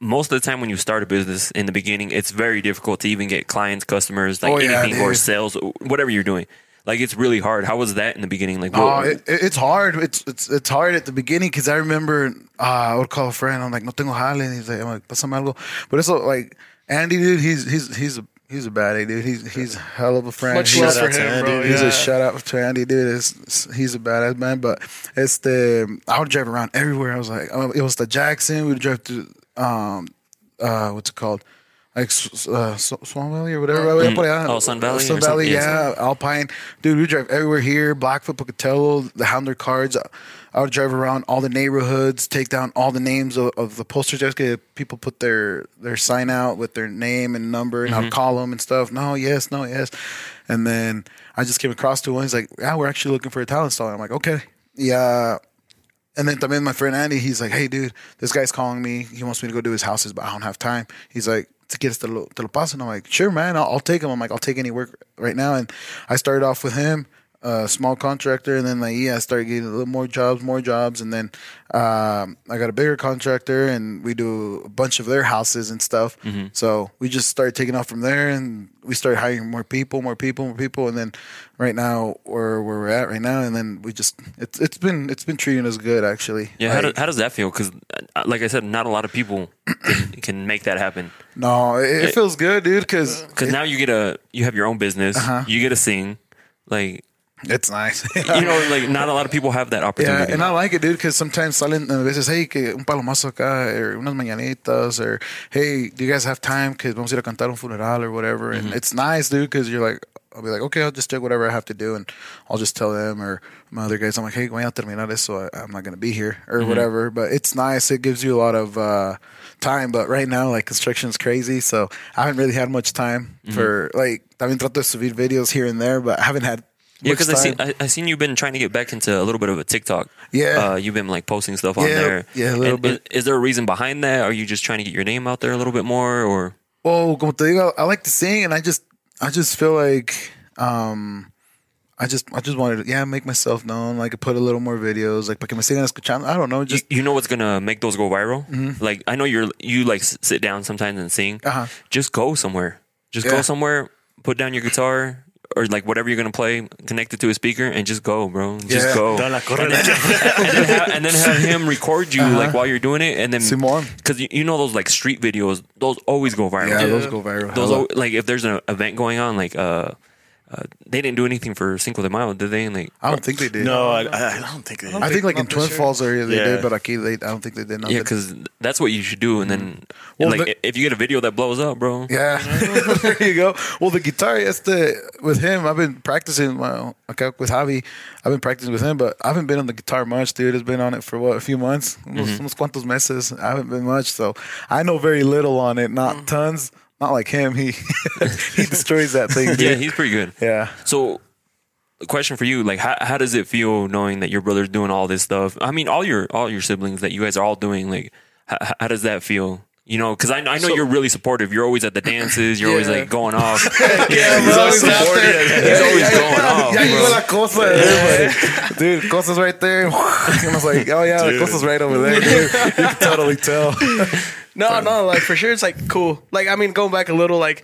most of the time when you start a business in the beginning, it's very difficult to even get clients, customers, like Oh, yeah, anything or dude. sales, whatever you're doing. Like it's really hard. How was that in the beginning? Like, Oh, what, it, it- it's hard. It's it's it's hard at the beginning because I remember uh, I would call a friend. I'm like, no tengo jale. And he's like, I'm like, pásame algo. But it's like Andy, dude. He's he's he's a he's a baddie, dude. He's he's a hell of a friend. Much He's- love for him, Andy. bro. He's yeah. a shout out to Andy, dude. It's, it's- he's a badass man. But it's the I would drive around everywhere. I was like, uh, it was the Jackson. We'd drive to um uh what's it called? Like uh, Swan Valley or whatever. Mm. Uh, oh, Sun Valley Sun Valley. Yeah, yeah. Alpine. Dude, we drive everywhere here. Blackfoot, Pocatello, the Hounder cards. I would drive around all the neighborhoods, take down all the names of, of the posters. Just get people put their their sign out with their name and number, and I'd mm-hmm. call them and stuff. No, yes, no, yes. And then I just came across to one. He's like, "Yeah, we're actually looking for a talent installer." I'm like, "Okay, yeah." And then también my friend Andy, he's like, "Hey, dude, this guy's calling me. He wants me to go do his houses, but I don't have time." He's like, "To get us to lo, te lo paso." And I'm like, "Sure, man. I'll, I'll take him." I'm like, "I'll take any work right now." And I started off with him, a small contractor, and then like yeah, I started getting a little more jobs, more jobs, and then um, I got a bigger contractor, and we do a bunch of their houses and stuff. So we just started taking off from there, and we started hiring more people, more people, more people, and then right now we're where we're at right now, and then we just it's it's been it's been treating us good actually. yeah, how, do, how does that feel? Because, like I said, not a lot of people can, [coughs] can make that happen. No, it, it feels good, dude. Because Because now you get a you have your own business, Uh-huh. you get to sing, like it's nice. [laughs] you know, like not a lot of people have that opportunity. yeah, and I like it, dude. Because sometimes salen a veces, hey, que un palomazo acá, or unas mañanitas, or hey, do you guys have time? Because vamos a ir a cantar un funeral or whatever. And mm-hmm. it's nice, dude. Because you're like, I'll be like, okay, I'll just do whatever I have to do, and I'll just tell them or my other guys. I'm like, hey, voy a terminar eso. I, I'm not gonna be here or mm-hmm. whatever. But it's nice. It gives you a lot of uh, time. But right now, like construction's crazy, so I haven't really had much time mm-hmm. for like. I También trato de subir videos here and there, but I haven't had Yeah, because I seen. I, I seen you've been trying to get back into a little bit of a TikTok. Yeah. uh, you've been like posting stuff on Yeah, there. yeah, a little And bit. Is, is there a reason behind that? Are you just trying to get your name out there a little bit more, or Well, como te digo, I like to sing, and I just, I just feel like, um, I just, I just wanted to, yeah, make myself known. Like, put a little more videos, like, para que me sigan escuchando. I don't know, just you know what's gonna make those go viral? Like I know you're you like sit down sometimes and sing. Mm-hmm. Uh-huh. Just go somewhere. Just go somewhere. Put down your guitar. Or like whatever you're gonna play, connect it to a speaker and just go, bro. Just Yeah. go. Dale, corre la- [laughs] and, then have, and then have him record you like while you're doing it, and then Simón. because you, you know those like street videos, those always go viral. yeah, those go viral. Those Hella. like if there's an event going on, like uh, uh, they didn't do anything for Cinco de Mayo, did they? Like I don't think they did. No, I, I I don't think they. Did. I think like in Twin year. Falls area they Yeah. did, but aquí they, I don't think they did. Nothing. yeah, because that's what you should do, and then Well, like the- if you get a video that blows up, bro. Yeah, [laughs] there you go. Well, the guitar, este, with him, I've been practicing. Well, okay, with Javi, I've been practicing with him, but I haven't been on the guitar much, dude. It's been on it for what a few months, unos, unos cuantos meses. I haven't been much, so I know very little on it. Not tons. Not like him. He [laughs] he destroys that thing. Dude. Yeah, he's pretty good. yeah. So, the question for you, like, how, how does it feel knowing that your brother's doing all this stuff? I mean, all your all your siblings that you guys are all doing. Like, how, how does that feel? You know, because I, I know you're really supportive. You're always at the dances. You're always like going off. [laughs] Yeah, he's always out there. He's always going off. Yeah, you la cosa, dude. Cosa's right there. [laughs] And I was like, oh yeah, Dude. Cosa's right over there. Dude. You can totally tell. No, no, like for sure, it's like cool. Like I mean, going back a little, like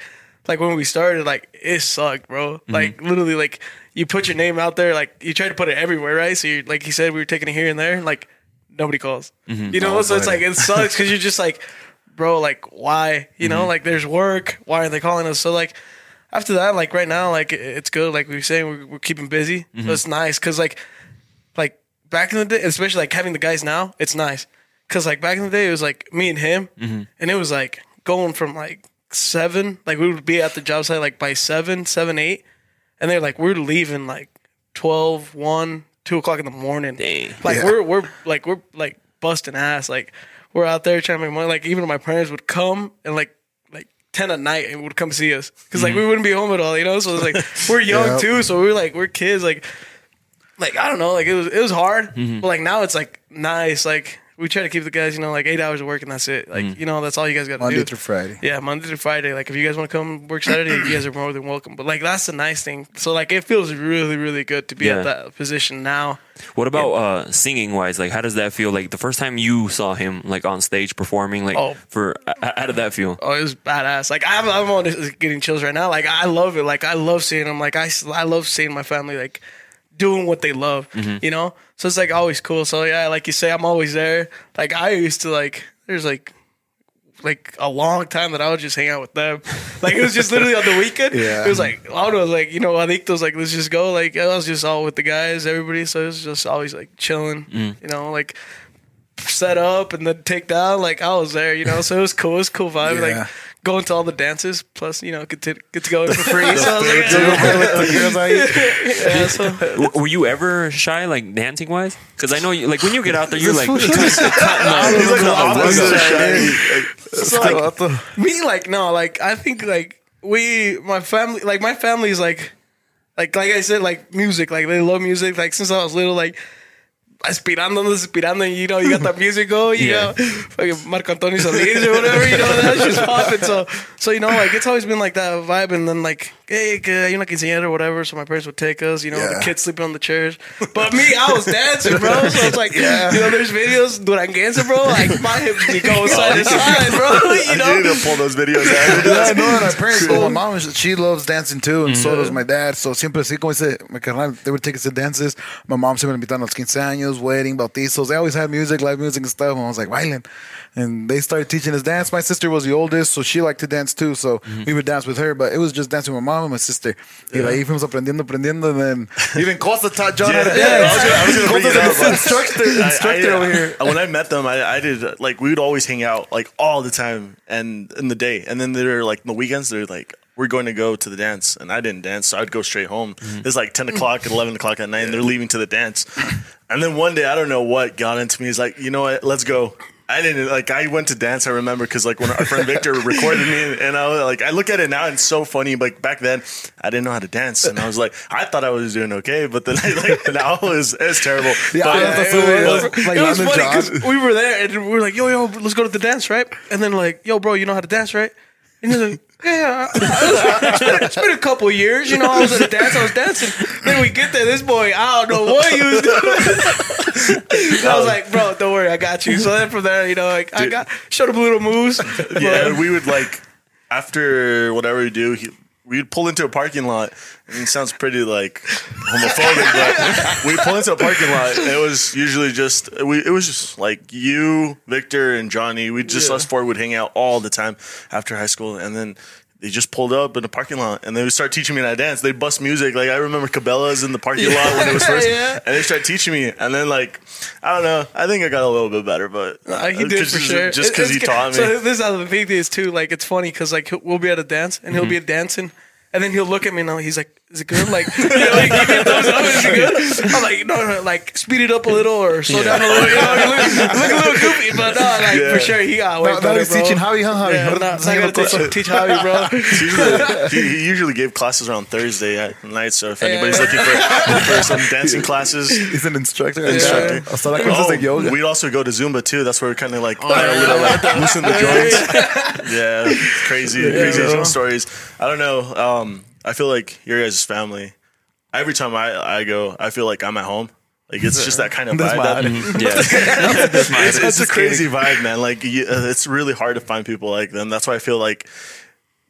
like when we started, like it sucked, bro. Mm-hmm. Like literally, like you put your name out there, like you try to put it everywhere, right? So you like he said, we were taking it here and there, like nobody calls. Mm-hmm. You know, oh, so it's like it sucks because you're just like, bro, like why? You know, mm-hmm. like there's work. Why are they calling us? So like after that, like right now, like it- it's good. Like we were saying, we're, we're keeping busy, so it's nice because like like back in the day, especially like having the guys now, it's nice. Cause like back in the day, it was like me and him, mm-hmm. and it was like going from like seven, like we would be at the job site like by seven, seven, eight, and they're like we're leaving like 12, 1, 2 o'clock in the morning. Dang. Like Yeah. we're we're like we're like busting ass. Like we're out there trying to make money. Like even my parents would come and like like ten at night and would come see us because like we mm-hmm. wouldn't be home at all, you know. So it's like we're young Yep. too, so we're like we're kids. Like like I don't know, like it was it was hard, mm-hmm. but like now it's like nice. Like we try to keep the guys, you know, like eight hours of work and that's it. Like you know, that's all you guys got to do. Monday do. through Friday. Yeah, Monday through Friday. Like if you guys want to come work Saturday, you guys are more than welcome. But like that's the nice thing. So like it feels really really good to be Yeah. at that position now. What about uh, singing wise? Like, how does that feel? Like the first time you saw him like on stage performing, like Oh. for h- how did that feel? Oh, it was badass. Like I'm, I'm on this- getting chills right now. Like I love it. Like I love seeing them. Like I, I love seeing my family like doing what they love. Mm-hmm. You know. So it's like always cool. So yeah, like you say, I'm always there. Like I used to like. There's like. Like a long time that I would just hang out with them, [laughs] like it was just literally on the weekend. Yeah. It was like I know, like you know, Adictos, like let's just go. Like I was just all with the guys, everybody. So it was just always like chilling, mm. you know, like set up and then take down. Like I was there, you know. So it was cool. It was cool vibe. Yeah. Like going to all the dances, plus you know, get to get to go in for free. [laughs] so I was like, [laughs] [laughs] yeah, so W- Were you ever shy, like dancing wise? Because I know, you, like when you get out there, you're like, He's like the opposite. so like me, like no, like I think like we, my family, like my family is like, like like I said, like music, like they love music. Like since I was little, like. Aspirando, aspirando, and you know, you got that music going, you Yeah. know, fucking Marco Antonio Solis or whatever, you know, that's just popping. So, so, you know, like, it's always been like that vibe. And then, like, hey, hay una quinceañera or whatever. So my parents would take us, you know, Yeah. the kids sleeping on the chairs. [laughs] But me, I was dancing, bro. So it's like, you know, there's videos, Duranguense, bro, like, my hips be going oh, side to side, bro, [laughs] you I know. need to pull those videos out. [laughs] Yeah, I know. And my parents, well, my mom, she loves dancing too, and so does mm-hmm. my dad. So siempre así como dice, my carnal, they would take us to dances. My mom siempre me invitaban a los 15 años, wedding, bautizos. They always had music, live music and stuff. And I was like, bailen. And they started teaching us dance. My sister was the oldest, so she liked to dance too. So we would dance with her, but it was just dancing with my mom and my sister. Y de ahí fuimos aprendiendo, aprendiendo. And then [laughs] even Cosa taught John how to Yeah, dance. I was gonna- I was bring it up, but- instructor, I- instructor I, uh, over here. When I met them, I, I did like we would always hang out like all the time and in the day, and then they're like in the weekends. They're like we're going to go to the dance, and I didn't dance, so I'd go straight home. It's like ten o'clock, [laughs] eleven o'clock at night, and they're leaving to the dance. And then one day, I don't know what got into me. He's like, you know what? Let's go. I didn't like. I went to dance. I remember because like when our friend Victor [laughs] recorded me, and I was like, I look at it now and it's so funny. Like back then, I didn't know how to dance, and I was like, I thought I was doing okay, but then I, like [laughs] now it's it's terrible. Yeah, But- that's it was, it was. Like it was funny because we were there and we were like, yo, yo, let's go to the dance, right? And then like, yo, bro, you know how to dance, right? And he's like, yeah, I- I- it's been, it's been a couple years, you know. I was at a dance, I was dancing. Then we get there, this boy, I don't know what he was doing. [laughs] I was like, bro, don't worry, I got you. So then from there, you know, like I got showed him little moves. yeah, But- we would like after whatever we do, he, we'd pull into a parking lot. And it sounds pretty like homophobic, but [laughs] we pull into a parking lot. And it was usually just we. It was just like you, Victor, and Johnny. We just Yeah. us four would hang out all the time after high school, and then. They just pulled up in the parking lot and they would start teaching me how to dance. They bust music. Like I remember Cabela's in the parking lot when it was first, [laughs] Yeah. and they started teaching me. And then like I don't know. I think I got a little bit better, but Uh, he did for sure. Just because it's he taught me. So this is how the thing is too. Like it's funny because like we'll be at a dance and he'll be Mm-hmm. dancing, and then he'll look at me and he's like, "Is it good?" Like, [laughs] you know, like give me a thumbs up. Is it good? I'm like, no, no, like speed it up a little or slow down a little. You know, you look, look a little goofy, but no, like Yeah. for sure he got way Now, now better, he's bro. teaching Javi, huh, Javi? Yeah, no, Ahora so I gotta teach, teach Javi, bro. [laughs] usually, he, he usually gave classes around Thursday at night. So if anybody's Yeah. looking for, for some dancing classes, [laughs] He's an instructor. Instructor. Yeah. Hasta ahora clases de yoga. we'd also go to Zumba too. That's where we kind of like, got a little, like loosen the joints. Yeah, crazy, crazy bro. stories. I don't know. Um, I feel like your guys' family. Every time I, I go, I feel like I'm at home. Like it's just that kind of [laughs] vibe. that- [laughs] Yeah. [laughs] it's, it's a crazy vibe, man. Like you, uh, it's really hard to find people like them. That's why I feel like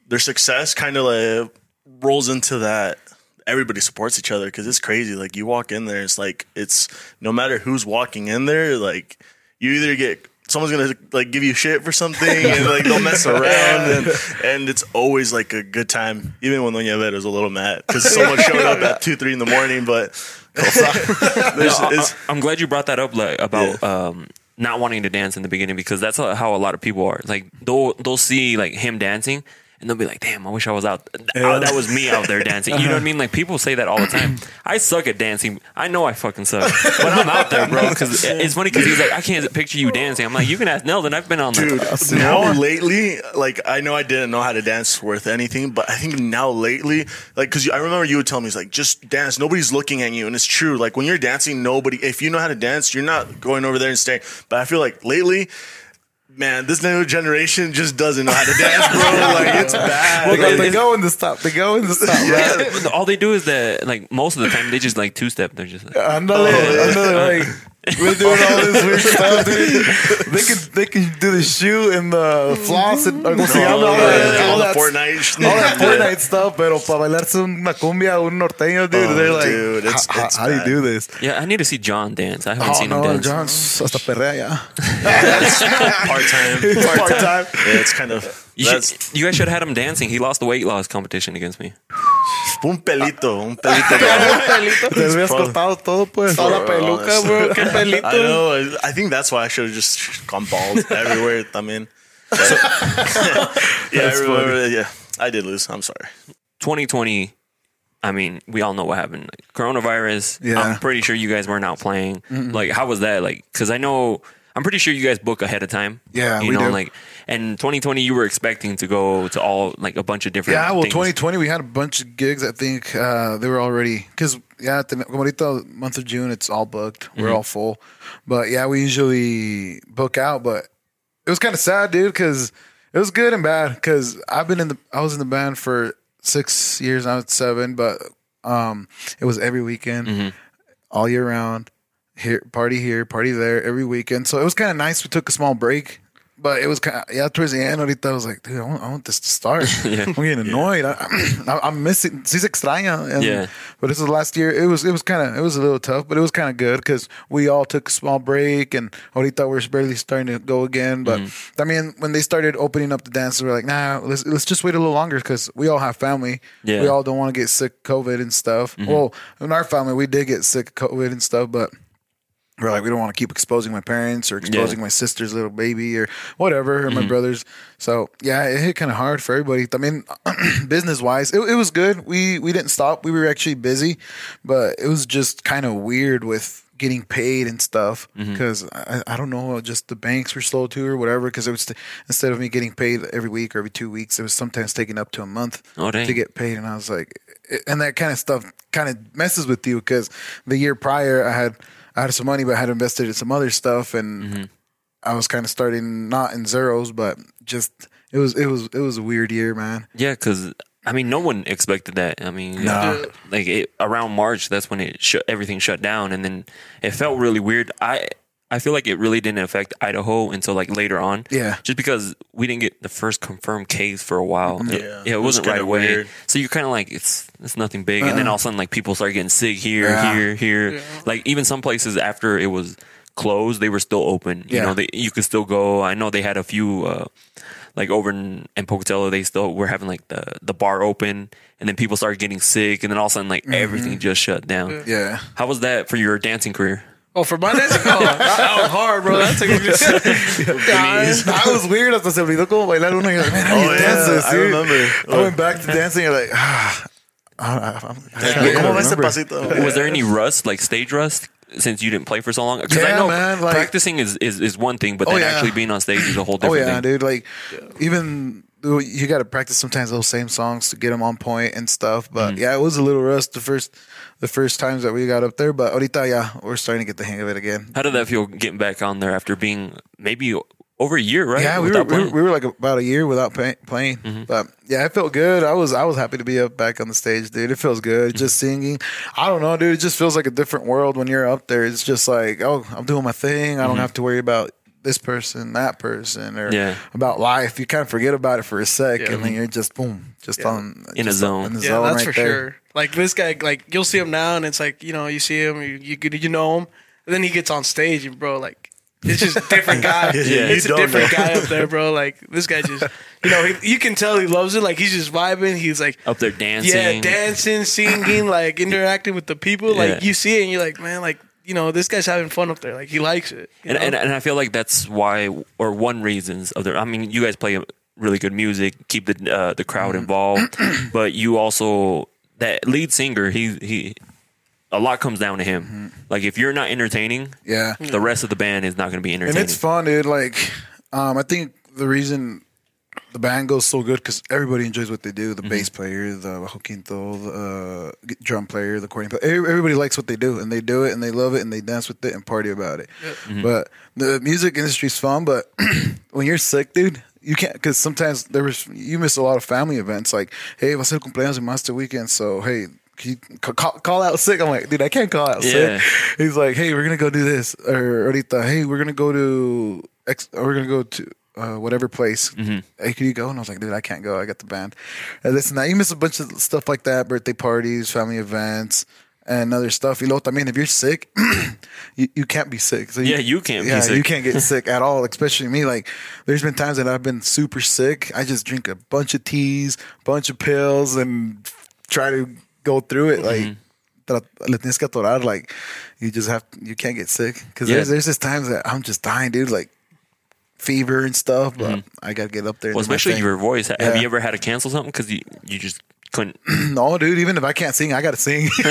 their success kind of like rolls into that. Everybody supports each other because it's crazy. Like you walk in there, it's like it's no matter who's walking in there, like you either get someone's gonna like give you shit for something [laughs] and like they'll mess around and and it's always like a good time. Even when Doña Vera was a little mad because someone showed up at two three in the morning, but. [laughs] [laughs] there's- I, it's- am glad you brought that up, like about um, not wanting to dance in the beginning because that's how a lot of people are. Like they'll they'll see like him dancing and they'll be like, "Damn, I wish I was out. oh, that was me out there dancing." You know what I mean? Like people say that all the time. [laughs] I suck at dancing. I know I fucking suck, but I'm out there, bro. Because [laughs] it's funny because he's like, "I can't picture you dancing." I'm like, "You can ask Nelson. I've been on there." Dude, now lately, like I know I didn't know how to dance worth anything, but I think now lately, like because I remember you would tell me, it's like just dance. Nobody's looking at you, and it's true. Like when you're dancing, nobody. If you know how to dance, you're not going over there and staying. But I feel like lately. Man, this new generation just doesn't know how to dance, bro. Like it's [laughs] bad. Well, Like, they go in the stop. They go in the stop. [laughs] Right? Yeah, all they do is that, like most of the time, they just like two step. They're just like, Andale, [laughs] oh, andale, like we're doing all this weird [laughs] stuff, dude. They can they can do the shoe and the floss and or, como se llama, all that, yeah, all all that, Fortnite, all that Fortnite stuff. Pero para bailarse una cumbia, un norteño, dude. Oh, they're like, dude, it's- how, it's how do you do this? yeah, I need to see John dance. I haven't Oh seen him dance. John, hasta perrea ya. part time. [laughs] Part time. Yeah, it's kind of You, should, you guys should have had him dancing. He lost the weight loss competition against me. [laughs] un pelito, un pelito. [laughs] Te habías cortado todo, pues. Toda la peluca, bro. Qué pelito. I know. I- I think that's why I should have just gone bald everywhere. I mean, but- yeah, I remember. Yeah, I did lose. I'm sorry. 2020. I mean, we all know what happened. Like, coronavirus. Yeah. I'm pretty sure you guys weren't out playing. Like, how was that? Like, because I know. I'm pretty sure you guys book ahead of time. Yeah, you we know, do. like, and 2020, you were expecting to go to all like a bunch of different. Yeah, well, things. 2020 we had a bunch of gigs. I think uh, they were already because yeah, at the month of June it's all booked. We're all full, but yeah, we usually book out. But it was kind of sad, dude, because it was good and bad. Because I've been in the I was in the band for six years now, it's seven, but um, it was every weekend, all year round. Here, party here, party there, every weekend. So it was kind of nice. We took a small break. But it was kind of, yeah, towards the end, ahorita I was like, dude, I want, I want this to start. [laughs] I'm getting annoyed. I, [clears throat] I, I'm missing, se extraña. And, Yeah. But this was last year. It was, it was kind of, it was a little tough, but it was kind of good because we all took a small break and ahorita we're barely starting to go again. But mm-hmm. I mean, when they started opening up the dances, we're like, nah, let's, let's just wait a little longer because we all have family. Yeah. We all don't want to get sick COVID and stuff. Mm-hmm. Well, in our family, we did get sick COVID and stuff, but we're like, we don't want to keep exposing my parents or exposing my sister's little baby or whatever, or my mm-hmm. brothers. So yeah, it hit kind of hard for everybody. I mean, [clears throat] business wise, it, it was good. We we didn't stop. We were actually busy, but it was just kind of weird with getting paid and stuff mm-hmm. because I, I don't know, just the banks were slow too or whatever. Because it was instead of me getting paid every week or every two weeks, it was sometimes taking up to a month Oh, to get paid, and I was like, and that kind of stuff kind of messes with you because the year prior I had I had some money, but I had invested in some other stuff, and Mm-hmm. I was kind of starting not in zeros, but just it was it was it was a weird year, man. Yeah, because I mean, no one expected that. I mean, Nah. like it, around March, that's when it shut, everything shut down, and then it felt really weird. I I feel like it really didn't affect Idaho until like later on. Yeah. just because we didn't get the first confirmed case for a while. It- Yeah. yeah, it It was wasn't right away. weird. So you're kind of like it's it's nothing big, and then all of a sudden like people start getting sick here, Yeah. here, here. Like even some places after it was closed, they were still open. You Yeah. know, they, you could still go. I know they had a few. Uh, like over in, in Pocatello, they still were having like the, the bar open, and then people started getting sick, and then all of a sudden, like everything just shut down. Mm-hmm. Yeah. How was that for your dancing career? Oh, for my dancing, oh, that, that was hard, bro. That took [laughs] [laughs] I was weird hasta se olvidó cómo bailar uno. y you're like, man, how do you Oh, dance yeah, this, I dude? remember. I went back to dancing. You're like, ah, I, I, I'm, I can't ¿Cómo va ese remember. pasito? Was there any rust, like stage rust, since you didn't play for so long? Because I know man, like- practicing is, is, is one thing, but Oh, then yeah. actually being on stage is a whole different. Oh different yeah, thing. dude. Like even though you got to practice sometimes those same songs to get them on point and stuff. But mm-hmm. yeah, it was a little rust the first the first times that we got up there. But ahorita, yeah, we're starting to get the hang of it again. How did that feel getting back on there after being maybe over a year, right? Yeah, we were, we were we were like about a year without pay, playing, mm-hmm. but yeah, it felt good. I was I was happy to be up back on the stage, dude. It feels good mm-hmm. just singing. I don't know, dude. It just feels like a different world when you're up there. It's just like, oh, I'm doing my thing. I don't have to worry about this person, that person, or Yeah. about life. You kind of forget about it for a sec, and then you're just boom, just on In a zone. In the Yeah, zone that's right for there. sure. Like this guy, like you'll see him now, and it's like you know you see him, you you, you know him, and then he gets on stage, and bro, like it's just a different [laughs] guy. Yeah, it's a different know. guy up there, bro. Like this guy just, you know, he, you can tell he loves it. Like he's just vibing. He's like. up there dancing. Yeah, dancing, singing, like interacting with the people. Like Yeah. you see it, and you're like, man, like you know, this guy's having fun up there. Like he likes it. and, and and I feel like that's why, or one reasons of the. I mean, you guys play really good music, keep the uh, the crowd involved, [clears throat] but you also that lead singer. He he, a lot comes down to him. Like if you're not entertaining, Yeah, the rest of the band is not going to be entertaining. and entertaining. it's fun, dude. Like, um, I think the reason the band goes so good because everybody enjoys what they do. The bass player, the bajo quinto, the uh, drum player, the accordion player. Everybody likes what they do, and they do it, and they love it, and they dance with it and party about it. But the music industry's fun, but [clears throat] when you're sick, dude. You can't because sometimes there was you miss a lot of family events like hey va a ser cumpleaños en Master Weekend so hey can you call, call out sick I'm like dude I can't call out Yeah. sick he's like, "Hey, we're gonna go do this," or ahorita, "Hey, we're gonna go to X, or we're gonna go to uh, whatever place." Hey, can you go? And I was like, "Dude, I can't go. I got the band." And this and that. You miss a bunch of stuff like that: birthday parties, family events, and other stuff. You know, what I mean, if you're sick, [clears throat] you, you can't be sick. So Yeah, you can't be Yeah, sick. you can't get sick at all. Especially me. Like, there's been times that I've been super sick. I just drink a bunch of teas, bunch of pills, and try to go through it. Like Mm-hmm. le tienes que atorar. Like you just have you can't get sick because Yeah. there's there's just times that I'm just dying, dude. Like fever and stuff, but I gotta get up there. Mm-hmm. well, especially your voice. Have Yeah. you ever had to cancel something because you you just couldn't? [clears throat] No, dude. Even if I can't sing, I gotta sing. [laughs]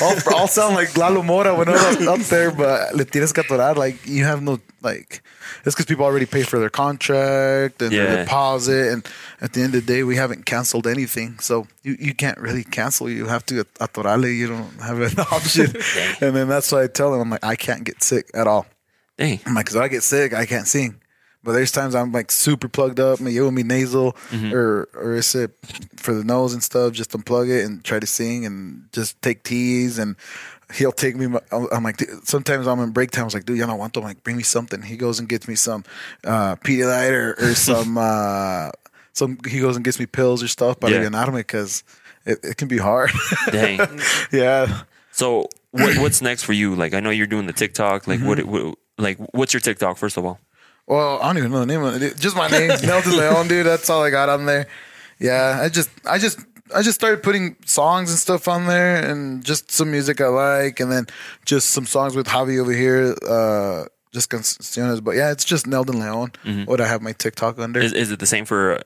I'll, I'll sound like Lalo Mora when I'm up there, but le tienes que atorar. Like you have no like. It's because people already pay for their contract and Yeah. their deposit, and at the end of the day, we haven't canceled anything, so you, you can't really cancel. You have to atorarle. You don't have an [laughs] option, [laughs] and then that's why I tell them, I'm like, I can't get sick at all. Dang. I'm like, because I get sick, I can't sing. But there's times I'm like super plugged up, me yo me nasal, or or is it for the nose and stuff? Just unplug it and try to sing and just take teas and he'll take me. I'm like, sometimes I'm in break time. I was like, dude, ya no aguanto. I'm like, bring me something. He goes and gets me some uh, Pedialyte or, or [laughs] some uh, some. He goes and gets me pills or stuff, but Yeah. yeah. because it, it can be hard. [laughs] Dang. yeah. So what what's [clears throat] next for you? Like I know you're doing the TikTok. Like Mm-hmm. what, what like what's your TikTok first of all? Well, I don't even know the name of it. Just my name, [laughs] Nelson Leon, dude. That's all I got on there. Yeah, I just, I just, I just started putting songs and stuff on there, and just some music I like, and then just some songs with Javi over here. Uh, just canciones. But yeah, it's just Nelson Leon. Mm-hmm. What I have my TikTok under. Is, is it the same for? Uh,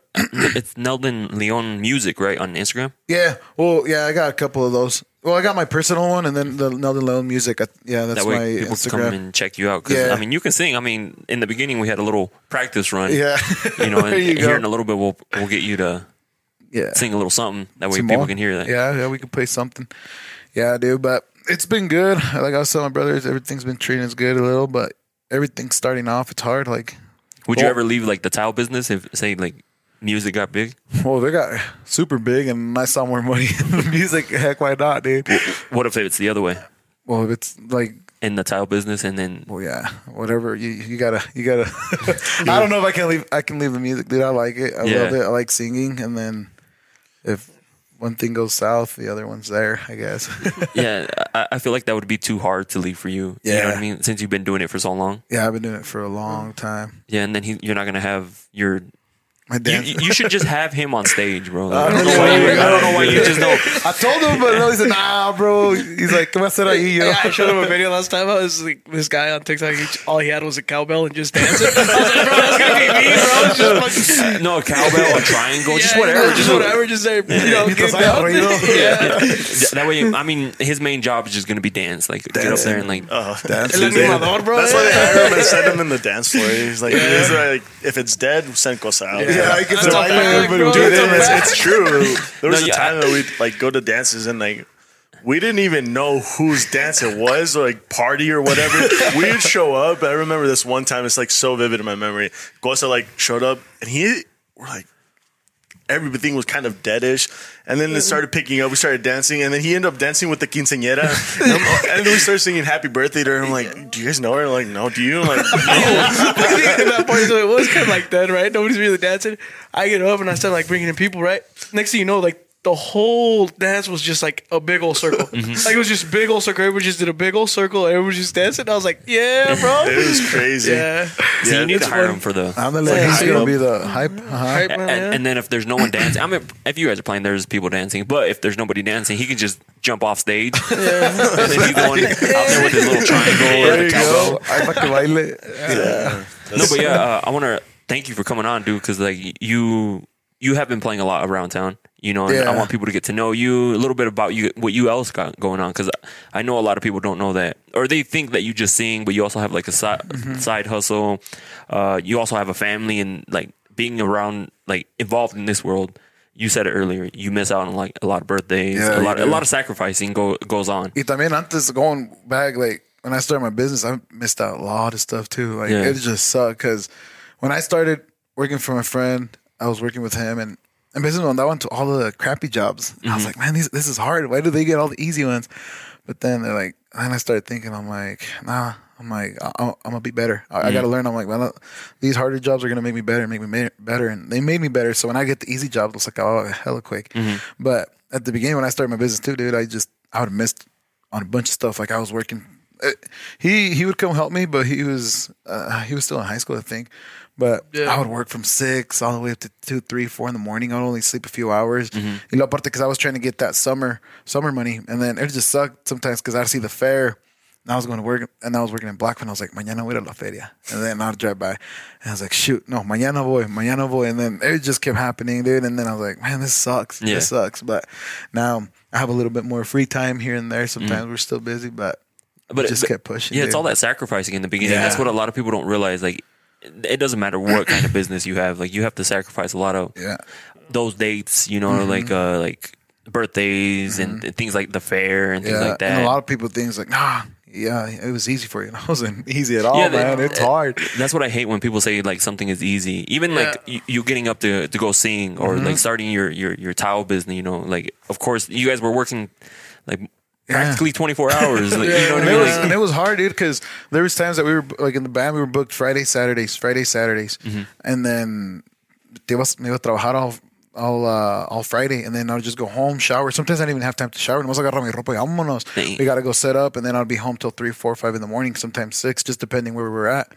it's Nelson Leon Music, right, on Instagram? yeah. Well, yeah, I got a couple of those. Well, I got my personal one, and then the Nelson Leon music. Yeah, that's That way my people can come and check you out. 'Cause, Yeah. I mean, you can sing. I mean, in the beginning we had a little practice run. Yeah. You know, [laughs] and, you and here in a little bit we'll we'll get you to yeah. sing a little something. That way Some people more? can hear that. Yeah, yeah, we can play something. Yeah, dude, but it's been good. Like I was telling my brothers, everything's been treating us good a little, but everything's starting off. It's hard. Like, Would you Well- ever leave like the tile business if say like music got big? well, they got super big, and I saw more money [laughs] in the music. Heck, why not, dude? What if it's the other way Well, if it's like, in the tile business and then well, yeah, whatever. You you gotta you gotta. [laughs] I don't know if I can leave. I can leave the music, dude. I like it. I Yeah. love it. I like singing, and then if one thing goes south, the other one's there. I guess. [laughs] yeah, I, I feel like that would be too hard to leave for you. You know what I mean? Since you've been doing it for so long. yeah, I've been doing it for a long time. Yeah, and then he, you're not gonna have your. My You, you should just have him on stage, bro. Like, [laughs] I, I don't know why you, would. I don't know why you just don't. I told him, but no, he said, "Nah, bro." He's like, "Come on, sit ahí, yo." Yeah, I showed him a video last time. I was like, this guy on TikTok, he, all he had was a cowbell and just dancing. [laughs] I was like, bro, that's gonna be me, bro. Just fucking, No, a cowbell, a [laughs] triangle, just whatever. just Just whatever. Just say, you know, Mientras get haya down. ruido. Yeah. Th- That way, I mean, his main job is just gonna be dance. Like get up there and like. Oh, Dance. El animador, bro. That's why they Yeah. hire him and send him in the dance floor. He's like, he's like if it's dead, send cosa out. Yeah, I get That's to a baile, fact, but bro. dude, Dude, it's, it's true. There [laughs] was No, a yeah, time that we'd like go to dances and like we didn't even know whose dance it was, or like party or whatever. [laughs] We'd show up. I remember this one time. It's like so vivid in my memory. Cosa like showed up and he we're like everything was kind of deadish. And then it started picking up. We started dancing, and then he ended up dancing with the quinceañera. And, [laughs] and then we started singing "Happy Birthday" to her. I'm like, "Do you guys know her?" Like, no. Do you? I'm like, no. [laughs] in that part, so it was kind of like that, right? Nobody's really dancing. I get up and I start like bringing in people, right? Next thing you know, like the whole dance was just like a big old circle. [laughs] Like it was just big old circle. Everybody just did a big old circle. Everyone was just dancing. I was like, yeah, bro. [laughs] It was crazy. Yeah. So you need to hire him for the. I'm gonna let he's gonna up. be the hype. Uh-huh. Hype man, And, yeah. and then if there's no one dancing, I mean, if you guys are playing, there's people dancing. But if there's nobody dancing, he can just jump off stage, [laughs] Yeah. and then he's going out there with his little triangle There and you the cowbell. go. I fucking baile. No, but yeah, uh, I want to thank you for coming on, dude, because like you you have been playing a lot around town, you know, and I want people to get to know you a little bit about you, what you else got going on, because I know a lot of people don't know that, or they think that you just sing, but you also have like a side Mm-hmm. side hustle. Uh, you also have a family, and like being around, like involved in this world. You said it earlier. You miss out on like a lot of birthdays, Yeah, a lot, a lot of sacrificing go, goes on. Y también antes going back, like when I started my business, I missed out a lot of stuff too. Like Yeah. it just sucked because when I started working for my friend, I was working with him and. And basically, when I went to all the crappy jobs, I was like, man, these, this is hard. Why do they get all the easy ones? But then they're like, and I started thinking, I'm like, nah, I'm like, I- I'm, I'm gonna be better. I, I gotta learn. I'm like, well, these harder jobs are gonna make me better, make me ma- better, and they made me better. So when I get the easy jobs, it's like, oh, hella quick. But at the beginning, when I started my business too, dude, I just I would have missed on a bunch of stuff. Like I was working. uh, He he would come help me, but he was uh, he was still in high school, I think. But Yeah. I would work from six all the way up to two, three, four in the morning. I would only sleep a few hours. Mm-hmm. Y lo because I was trying to get that summer summer money, and then it just sucked sometimes because I'd see the fair. And I was going to work, and I was working in Blackfoot. I was like, mañana voy a la feria. And then I'd drive by, and I was like, shoot, no, mañana voy, mañana voy. And then it just kept happening, dude. And then I was like, man, this sucks. Yeah. This sucks. But now I have a little bit more free time here and there. Sometimes we're still busy, but. But it just but- kept pushing. Yeah, it's all that sacrificing in the beginning. That's what a lot of people don't realize. Like, it doesn't matter what kind of business you have. Like, you have to sacrifice a lot of Yeah. those dates. You know, Mm-hmm. like uh, like birthdays and things like the fair and things Yeah. like that. And a lot of people think like, nah, yeah, it was easy for you. And [laughs] it wasn't easy at all, Yeah, they- man. It's hard. That's what I hate when people say like something is easy. Even like you, you getting up to to go sing or Mm-hmm. like starting your your your towel business. You know, like of course you guys were working like practically twenty four hours. Like, You know what and I it was Like, and it was hard, dude, because there was times that we were like in the band, we were booked Friday, Saturdays, Friday, Saturdays, Mm-hmm. and then they was me iba a trabajar all all uh, all Friday, and then I would just go home, shower. Sometimes I didn't even have time to shower. Nomás agarra mi ropa y vámonos. Dang. We gotta go set up, and then I'd be home till three, four, five in the morning. Sometimes six, just depending where we were at.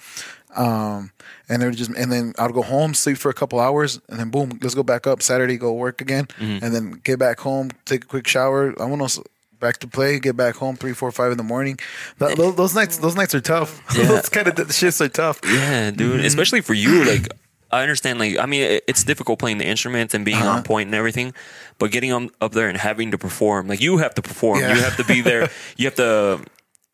Um, and then just and then I'd go home, sleep for a couple hours, and then boom, let's go back up Saturday, go work again, Mm-hmm. and then get back home, take a quick shower. Vámonos back to play, get back home three, four, five in the morning. Th- those, those nights, those nights are tough. [laughs] Yeah. those kind of shifts are tough. Yeah, dude. Mm-hmm. Especially for you, like I understand. Like I mean, it- it's difficult playing the instruments and being on uh-huh. point and everything, but getting on, up there and having to perform, like you have to perform. Yeah. You have to be there. [laughs] you have to,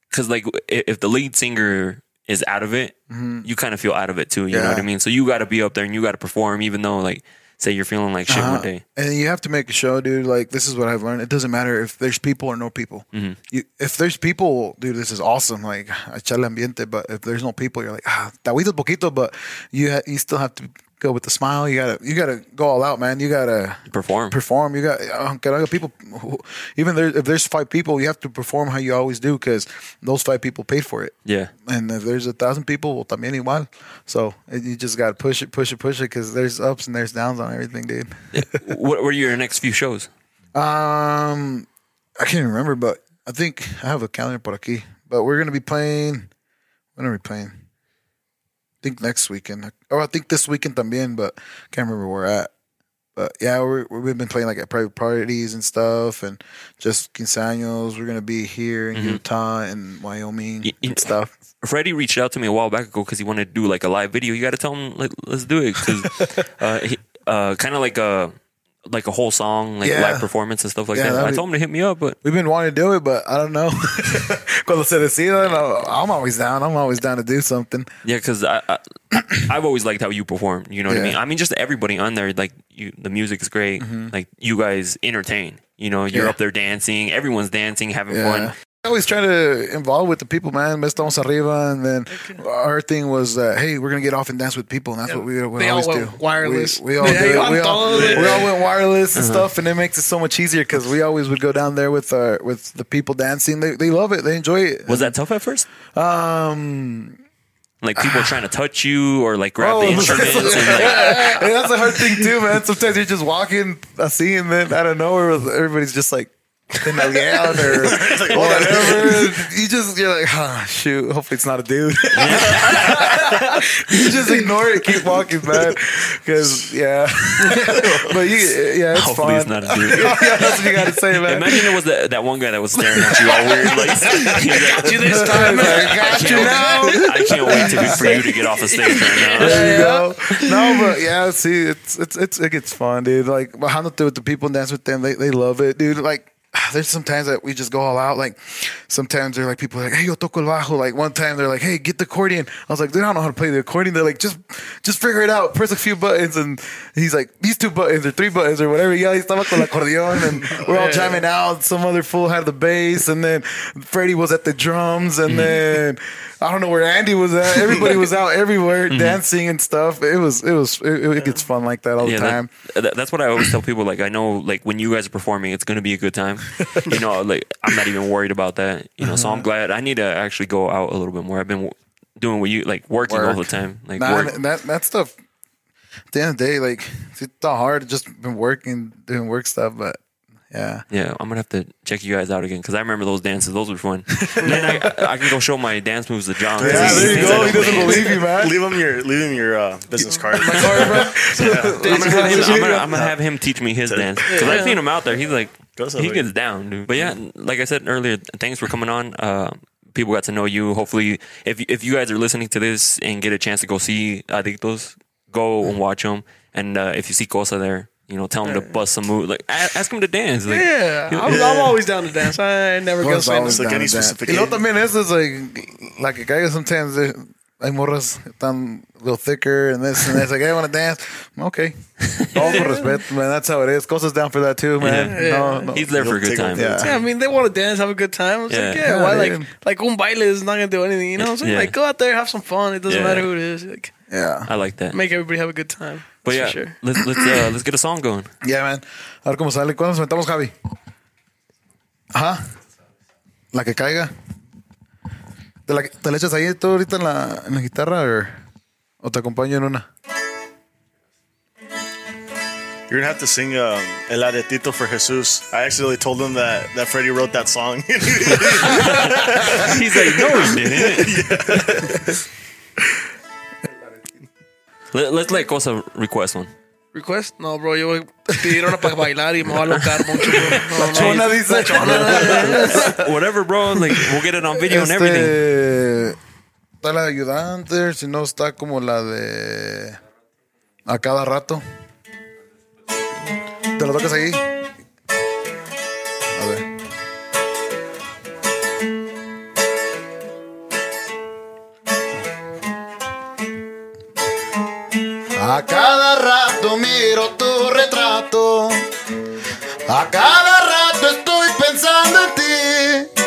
because like if the lead singer is out of it, mm-hmm. you kind of feel out of it too. You know what I mean? So you got to be up there and you got to perform, even though like say you're feeling like shit Uh-huh. one day. And you have to make a show, dude. Like this is what I've learned. It doesn't matter if there's people or no people. Mm-hmm. You, if there's people, dude, this is awesome. Like echarle ambiente. But if there's no people, you're like ah, te poquito. But you ha- you still have to go with the smile. You gotta you gotta go all out, man. You gotta Perform. perform. You got no haya people. who- Even there, if there's five people, you have to perform how you always do because those five people paid for it. Yeah. And if there's a thousand people, well, también igual. So you just got to push it, push it, push it because there's ups and there's downs on everything, dude. [laughs] what were your next few shows? Um, I can't remember, but I think I have a calendar por aquí. But we're gonna be playing. When are we playing? I think next weekend. Oh, I think this weekend también, but i can't remember where we're at. But yeah, we're, we've been playing like at private parties and stuff, and just quinceaños. We're gonna be here in Utah and Wyoming and stuff. Freddie reached out to me a while back ago because he wanted to do like a live video. You got to tell him like let's do it because [laughs] uh, he- uh, kind of like a like a whole song like Yeah. live performance and stuff like Yeah, that. that'd I be- told him to hit me up, but We've been wanting to do it, but I don't know. [laughs] Cuando se decida, no, I'm always down. I'm always down to do something. yeah, because I, I [clears throat] I've always liked how you perform. You know what I Yeah. mean? I mean, just everybody on there, like you, the music is great. Like you guys entertain. You know, you're Mm-hmm. Yeah. up there dancing. Everyone's dancing, having Yeah. fun. I always try to involve with the people, man. Me estamos arriba, and then our thing was, uh, hey, we're gonna get off and dance with people, and that's what we, we They all always went do. wireless. We, we all Yeah, do. iban We all, we all went wireless and Uh-huh. stuff, and it makes it so much easier because we always would go down there with our with the people dancing. They they love it. They enjoy it. Was that tough at first? um? Like people [sighs] trying to touch you or like grab Oh, the [laughs] instruments and like yeah, [laughs] that's a hard thing too, man. Sometimes you're just walking, I see, and then out of nowhere, everybody's just like. In the [laughs] out or whatever. You just you're like, ah, shoot. Hopefully it's not a dude. [laughs] you just ignore it, keep walking, man. Because yeah, [laughs] but you, yeah, it's hopefully fun. it's not a dude. yeah, that's what you got to say, man. Imagine it was that that one guy that was staring at you all weird. Like, he's like, You this time, man. I got I you now. I can't wait to, for you to get off the stage right now. There you go. No, but yeah, see, it's it's it's it gets fun, dude. Like bajándote with the people and dance with them, they they love it, dude. Like [sighs] there's sometimes that we just go all out. Like sometimes they're like people are like, hey, yo toco el bajo. Like one time they're like, hey, get the accordion. I was like, dude, I don't know how to play the accordion. They're like, just just figure it out. Press a few buttons, and he's like, these two buttons or three buttons or whatever. Yeah, he estaba con el acordeon, and we're all jamming out. Some other fool had the bass, and then Freddie was at the drums, and mm-hmm. then. I don't know where Andy was at. Everybody was out everywhere mm-hmm. dancing and stuff. It was it was it, it gets fun like that all the time. that, that- that's what I always tell people. Like, I know, like, when you guys are performing, it's going to be a good time. [laughs] You know, like, I'm not even worried about that. You know, so Uh-huh. I'm glad. I need to actually go out a little bit more. I've been w- doing what you like, working all the time. Like, Nah, work. that that stuff. At the end of the day, like it's not hard. Just been working, doing work stuff, but yeah. Yeah, I'm gonna have to check you guys out again because I remember those dances; those were fun. And [laughs] then I, I can go show my dance moves to John. Yeah, there you go. He doesn't [laughs] believe you, man. Leave him your leave him your uh, business card. I'm gonna, have him, I'm, gonna, I'm gonna have him teach me his dance because I've seen him out there. He's like Go he gets down, dude. But yeah, like I said earlier, thanks for coming on. Uh, people got to know you. Hopefully, if if you guys are listening to this and get a chance to go see Adictos, go and watch them. And uh, if you see Cosa there, you know, tell him to bust some move. Like ask him to dance. Like, Yeah, I'm, I'm always down to dance. I never gonna One's say no. always Like down any to that. specific Y luego age. también eso es like like que caiga sometimes hay morras que están a little thicker and this and that's like, hey, I want to dance. Okay. [laughs] All con respeto, man. That's how it is. Cosas down for that too, man. Yeah. No, no. he's there for a good Take time. Yeah. Yeah, I mean, they want to dance, have a good time. It's Yeah. like, yeah, Yeah, why? dude. Like, like un baile is not gonna do anything, you know? So Yeah. like, go out there, have some fun. It doesn't Yeah. matter who it is. Like, Yeah. I like that. make everybody have a good time. But yeah, sure. let's let's uh, let's get a song going. Yeah, man. A ver cómo sale. ¿Cuándo nos metamos, Javi? Ajá. La que caiga. ¿Te la, te la echas ahí tú ahorita en la, en la guitarra or- o te acompaño en una? You're gonna have to sing um, El Aretito for Jesus. I accidentally told him that that Freddie wrote that song. [laughs] He's like, no, he didn't. [laughs] Let, let's let Cosa request one. Request. No, bro, yo voy a pedir una para bailar y me voy a alocar mucho, bro. [laughs] No, no. Chona dice. [laughs] Whatever, bro. Like we'll get it on video and everything. Este, está la de ayudante, si no está como la de a cada rato. ¿Te lo tocas ahí? A ver. A cada miro tu retrato. A cada rato estoy pensando en ti.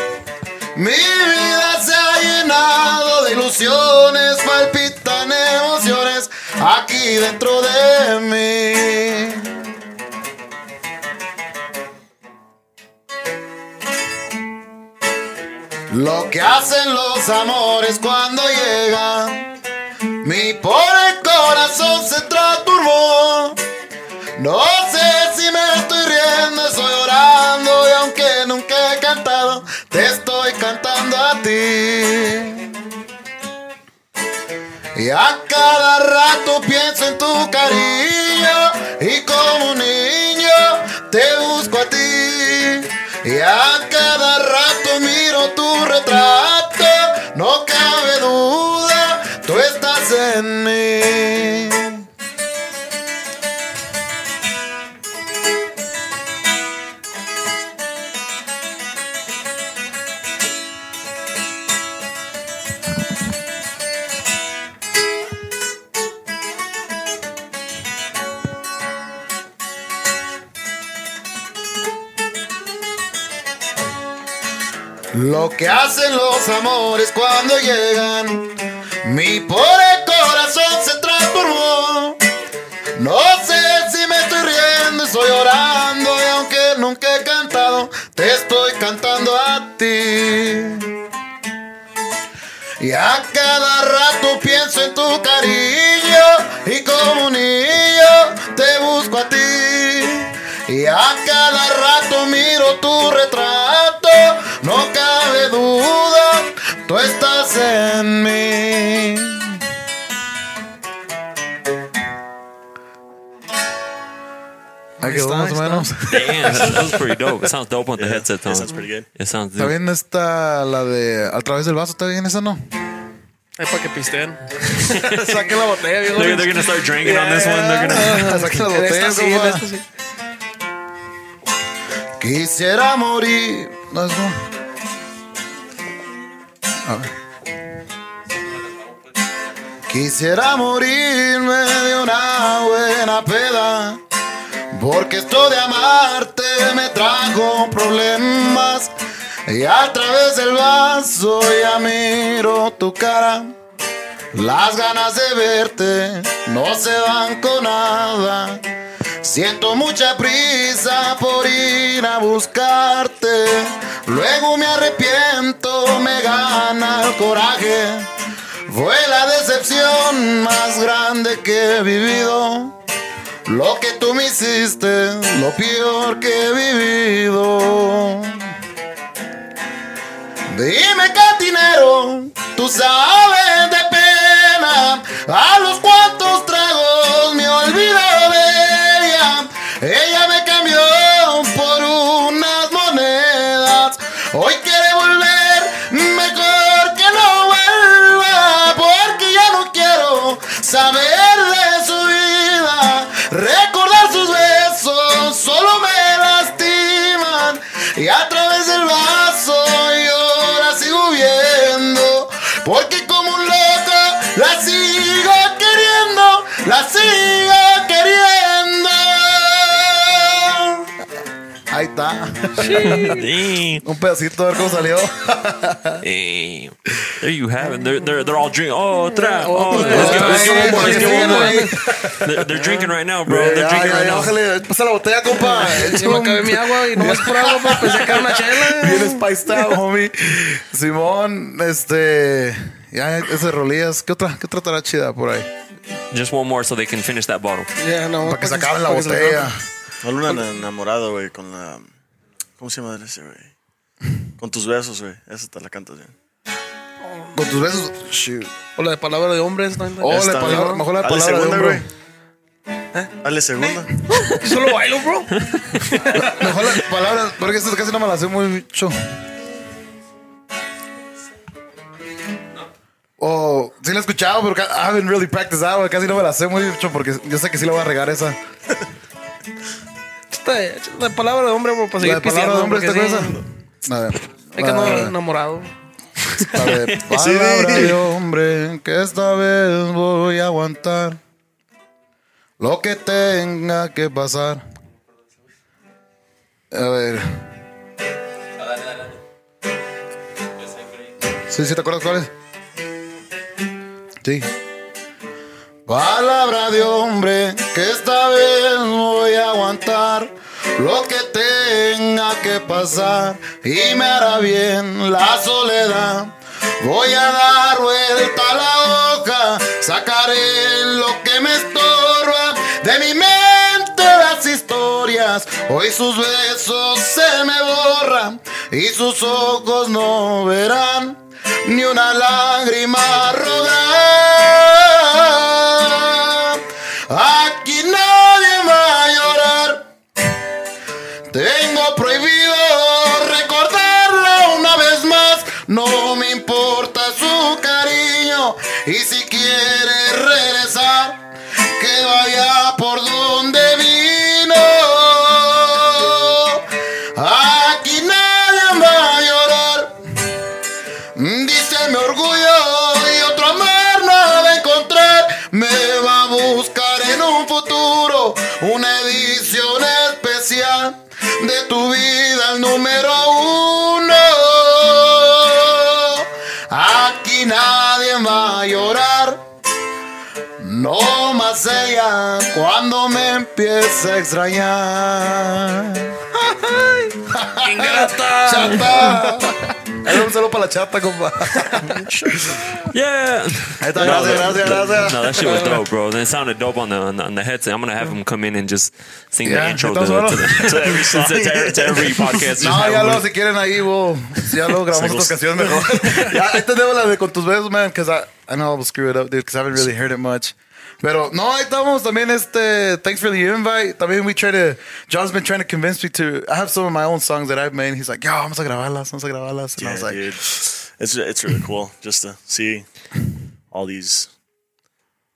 Mi vida se ha llenado de ilusiones, palpitan emociones aquí dentro de mí. Lo que hacen los amores cuando llegan, mi pobre corazón se. No sé si me estoy riendo, estoy llorando y aunque nunca he cantado, te estoy cantando a ti. Y a cada rato pienso en tu cariño y como un niño te busco a ti. Y a cada rato miro tu retrato, no cabe duda, tú estás en mí. Lo que hacen los amores cuando llegan, mi pobre corazón se transformó. No sé si me estoy riendo, estoy llorando y aunque nunca he cantado, te estoy cantando a ti. Y a cada rato pienso en tu cariño y como un niño te busco a ti. Y a cada rato miro tu retrato, no cabe duda, tú estás en mí. Ahí quedó está, más o ahí menos. Damn, that was pretty dope. It sounds dope on the Yeah, headset tone. That sounds pretty good. It sounds ¿Está bien esta, la de A través del vaso? ¿Está bien esa no? Es para que pisteen. [laughs] Saquen la botella, viejo. They're, they're gonna start drinking on this one. They're gonna. [laughs] Saquen la botella, sí, esta sí. Quisiera morir. No es no. A ver. Quisiera morirme de una buena peda. Porque esto de amarte me trajo problemas. Y a través del vaso ya miro tu cara. Las ganas de verte no se van con nada. Siento mucha prisa por ir a buscarte. Luego me arrepiento, me gana el coraje. Fue la decepción más grande que he vivido. Lo que tú me hiciste, lo peor que he vivido. Dime cantinero, tú sabes de pena a los cuantos la sigo queriendo. Ahí está. Damn. Un pedacito a ver cómo salió. There you have it. They're they're, they're all drinking. Oh, otra. Oh, Otra. let's get one more. Let's get one more. They're, they're drinking right now, bro. They're Ya, drinking right now. bájale, pasa la botella, compa. [laughs] Me acabé mi agua y nomás por agua, pues pensé que era una Bien chela. spiced out, homie. Simón, este. Ya, ese rolillas. ¿Qué otra? ¿Qué otra estará chida por ahí? Just one more so they can finish that bottle. Ya, no, Para que se acabe la botella. un enamorado, güey, con la. ¿Cómo se llama ese, güey? Con tus besos, güey. Esa te la cantas bien. Con tus besos. Shoot. O la de palabra de hombres, ¿no? La palabra, mejor la Dale palabra de segunda, hombre. Dale segunda. Yo solo bailo, bro. [laughs] Mejor las palabras, porque estas casi no me las sé mucho. La he escuchado, pero I haven't really practiced. Casi no me la sé mucho porque yo sé que sí la voy a regar esa. La palabra de hombre, bro, para seguir La palabra de hombre está sí, esa. A ver. Hay que andar enamorado. A ver, [laughs] palabra de hombre que esta vez voy a aguantar lo que tenga que pasar. A ver. Sí, sí, ¿te acuerdas cuál es? Palabra de hombre que esta vez voy a aguantar lo que tenga que pasar y me hará bien la soledad. Voy a dar vuelta a la hoja, sacaré lo que me estorba de mi mente las historias. Hoy sus besos se me borran y sus ojos no verán ni una lágrima rodar. Número uno. Aquí nadie va a llorar. No más ella cuando me empiece a extrañar. [laughs] ¡Ingrata! ¡Chata! Ahí un saludo para la chata, compa. [laughs] Yeah. Ahí está, gracias, gracias, gracias. No, that shit was dope, bro. It sounded dope on the on the, on the headset. I'm gonna have him come in and just sing Yeah, the intro to, estamos to, the, to every [laughs] song, to, to- to every podcast. No, ya him- luego si quieren ahí, we'll, ya luego grabamos otras canciones mejor. [laughs] ya, ahí tenemos la de con tus besos, man, because I, I know I'll screw it up, dude, because I haven't really heard it much. Pero no, ahí estamos también, este, thanks for the invite. También we try to, John's been trying to convince me to, I have some of my own songs that I've made. He's like, yo, vamos a grabarlas, vamos a grabarlas. And I Yeah, was like, dude. It's it's really cool just to see all these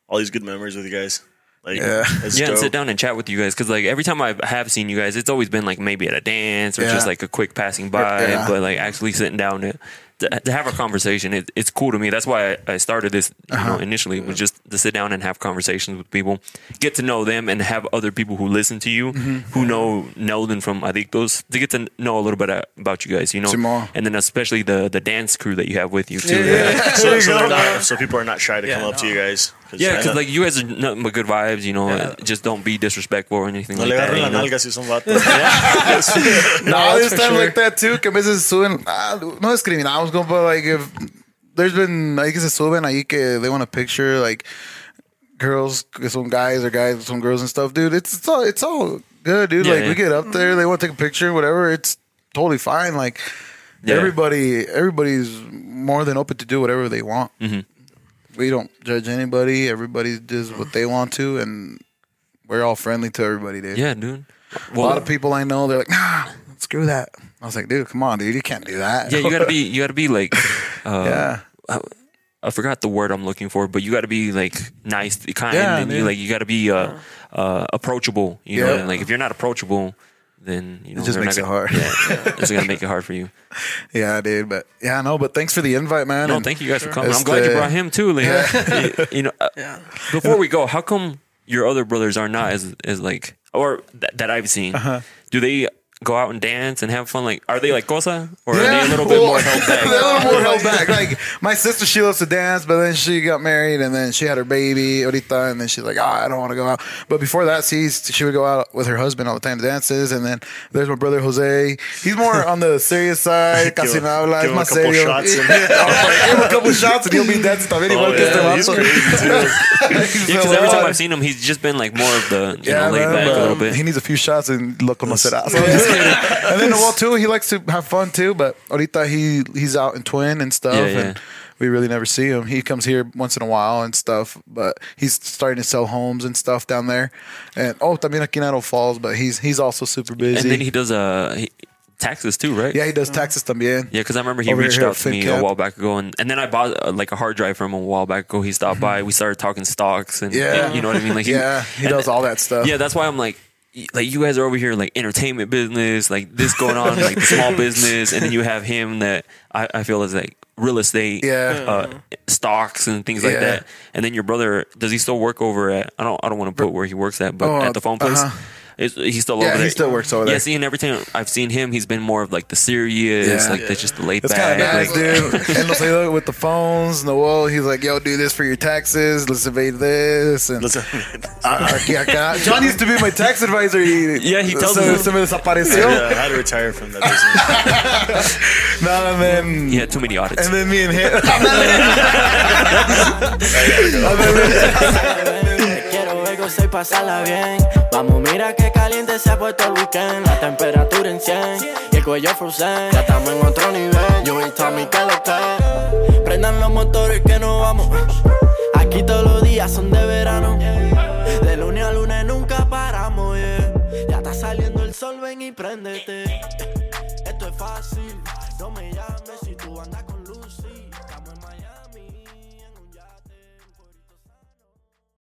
all these good memories with you guys. Like, Yeah. it's yeah, and sit down and chat with you guys because like every time I have seen you guys, it's always been like maybe at a dance or Yeah. just like a quick passing by. Yeah. But like actually sitting down to to, to have a conversation, it, it's cool to me. That's why I, I started this. You Uh-huh. know, initially was just to sit down and have conversations with people, get to know them, and have other people who listen to you, Mm-hmm. who know Nelson from Adictos, to get to know a little bit about you guys. You know, Simón. and then especially the the dance crew that you have with you too. Yeah. [laughs] so, so, not, so people are not shy to Yeah, come up to you guys. Yeah, because like you guys are nothing but good vibes, you know. Yeah. Just don't be disrespectful or anything no like le that. agarren la nalga si son vatos. [laughs] [laughs] No, No, there's that's for times sure. like that too, que a veces suben, ah, no discriminamos, compa, like if there's been, like que se suben ahí que they want a picture, like girls que son guys or guys que son girls and stuff, dude, it's, it's all, it's all good, dude. Yeah, like yeah. we get up there, they want to take a picture, whatever, it's totally fine. Like Yeah. everybody, everybody's more than open to do whatever they want. Mm-hmm. We don't judge anybody. Everybody does what they want to, and we're all friendly to everybody, dude. Yeah, dude. A lot of people I know, they're like, nah, screw that. I was like, dude, come on, dude, you can't do that. Yeah, you gotta be. You gotta be [laughs] like. Uh, yeah. I, I forgot the word I'm looking for, but you gotta be like nice, kind, Yeah, and you like you gotta be uh, uh, approachable. You know, and like if you're not approachable, then you know just makes it gonna, hard. Yeah, yeah, it's gonna make it hard for you. [laughs] Yeah, dude. But yeah, no, but thanks for the invite, man. No, And thank you guys for coming. It's I'm glad you brought him too. Like, [laughs] you, you know, uh, Yeah. before we go, how come your other brothers are not as as like or that, that I've seen? Uh-huh. Do they go out and dance and have fun? Like, are they like Cosa or are they a little bit more held back? [laughs] They're a little more held back. Like my sister, she loves to dance, but then she got married and then she had her baby, Orita, and then she's like, oh, I don't want to go out. But before that, she she would go out with her husband all the time to dances. And then there's my brother Jose. He's more on the serious side. [laughs] Casi Give no him- habla, give es him a más couple serio. shots [laughs] and- Give him a couple shots and he'll be dancing también oh, igual Oh, que este yeah, he's crazy too. He's Yeah, because every time "Oh, I've seen him, he's just been like more of the you Yeah, know laid man, back a little bit. He needs a few shots and look conocerás. So I'm just kidding. And then well [laughs] too, he likes to have fun too. But ahorita he he's out in Twin and stuff, Yeah, yeah. and we really never see him. He comes here once in a while and stuff, but he's starting to sell homes and stuff down there. And oh, también aquí Idaho Falls, but he's he's also super busy. And then he does uh, he, taxes too, right? yeah, he does taxes también. Yeah, because I remember he Over reached here out at to me FinCap. a while back ago, and, and then I bought uh, like a hard drive from him a while back ago. He stopped by. We started talking stocks, and Yeah. you know what I mean. Like he- Yeah, he and does all that stuff. Yeah, that's why I'm like, like you guys are over here like entertainment business, like this going on, like the small [laughs] business, and then you have him that I, I feel is like real estate, Yeah. uh, stocks and things like Yeah. that. And then your brother, does he still work over at? I don't, I don't want to put where he works at, but Oh, at the phone place. uh-huh. Is he's still Yeah, over there. he still works over there. Yeah, see, and every time I've seen him, he's been more of like the serious, Yeah. like the, just the laid It's back. kind of nice, like- dude. [laughs] and they'll say look, with the phones, Noel, he's like, "Yo, do this for your taxes. Let's evade this." And Listen, Ah, aquí, acá. John used to be my tax advisor. He, [laughs] Yeah, he tells se, us- se me desapareció. yeah, I had to retire from that business. No, and then He had too many audits. and then me and him. Te quiero ver pasarla bien. Vamos, mira que caliente se ha puesto el weekend. La temperatura en 100 y el cuello frozen. Ya estamos en otro nivel. Yo y Tommy que lo que. Prendan los motores que nos vamos. Aquí todos los días son de verano. De lunes a lunes nunca paramos. Ya está saliendo el sol, ven y préndete. Esto es fácil. No me llames si tú andas con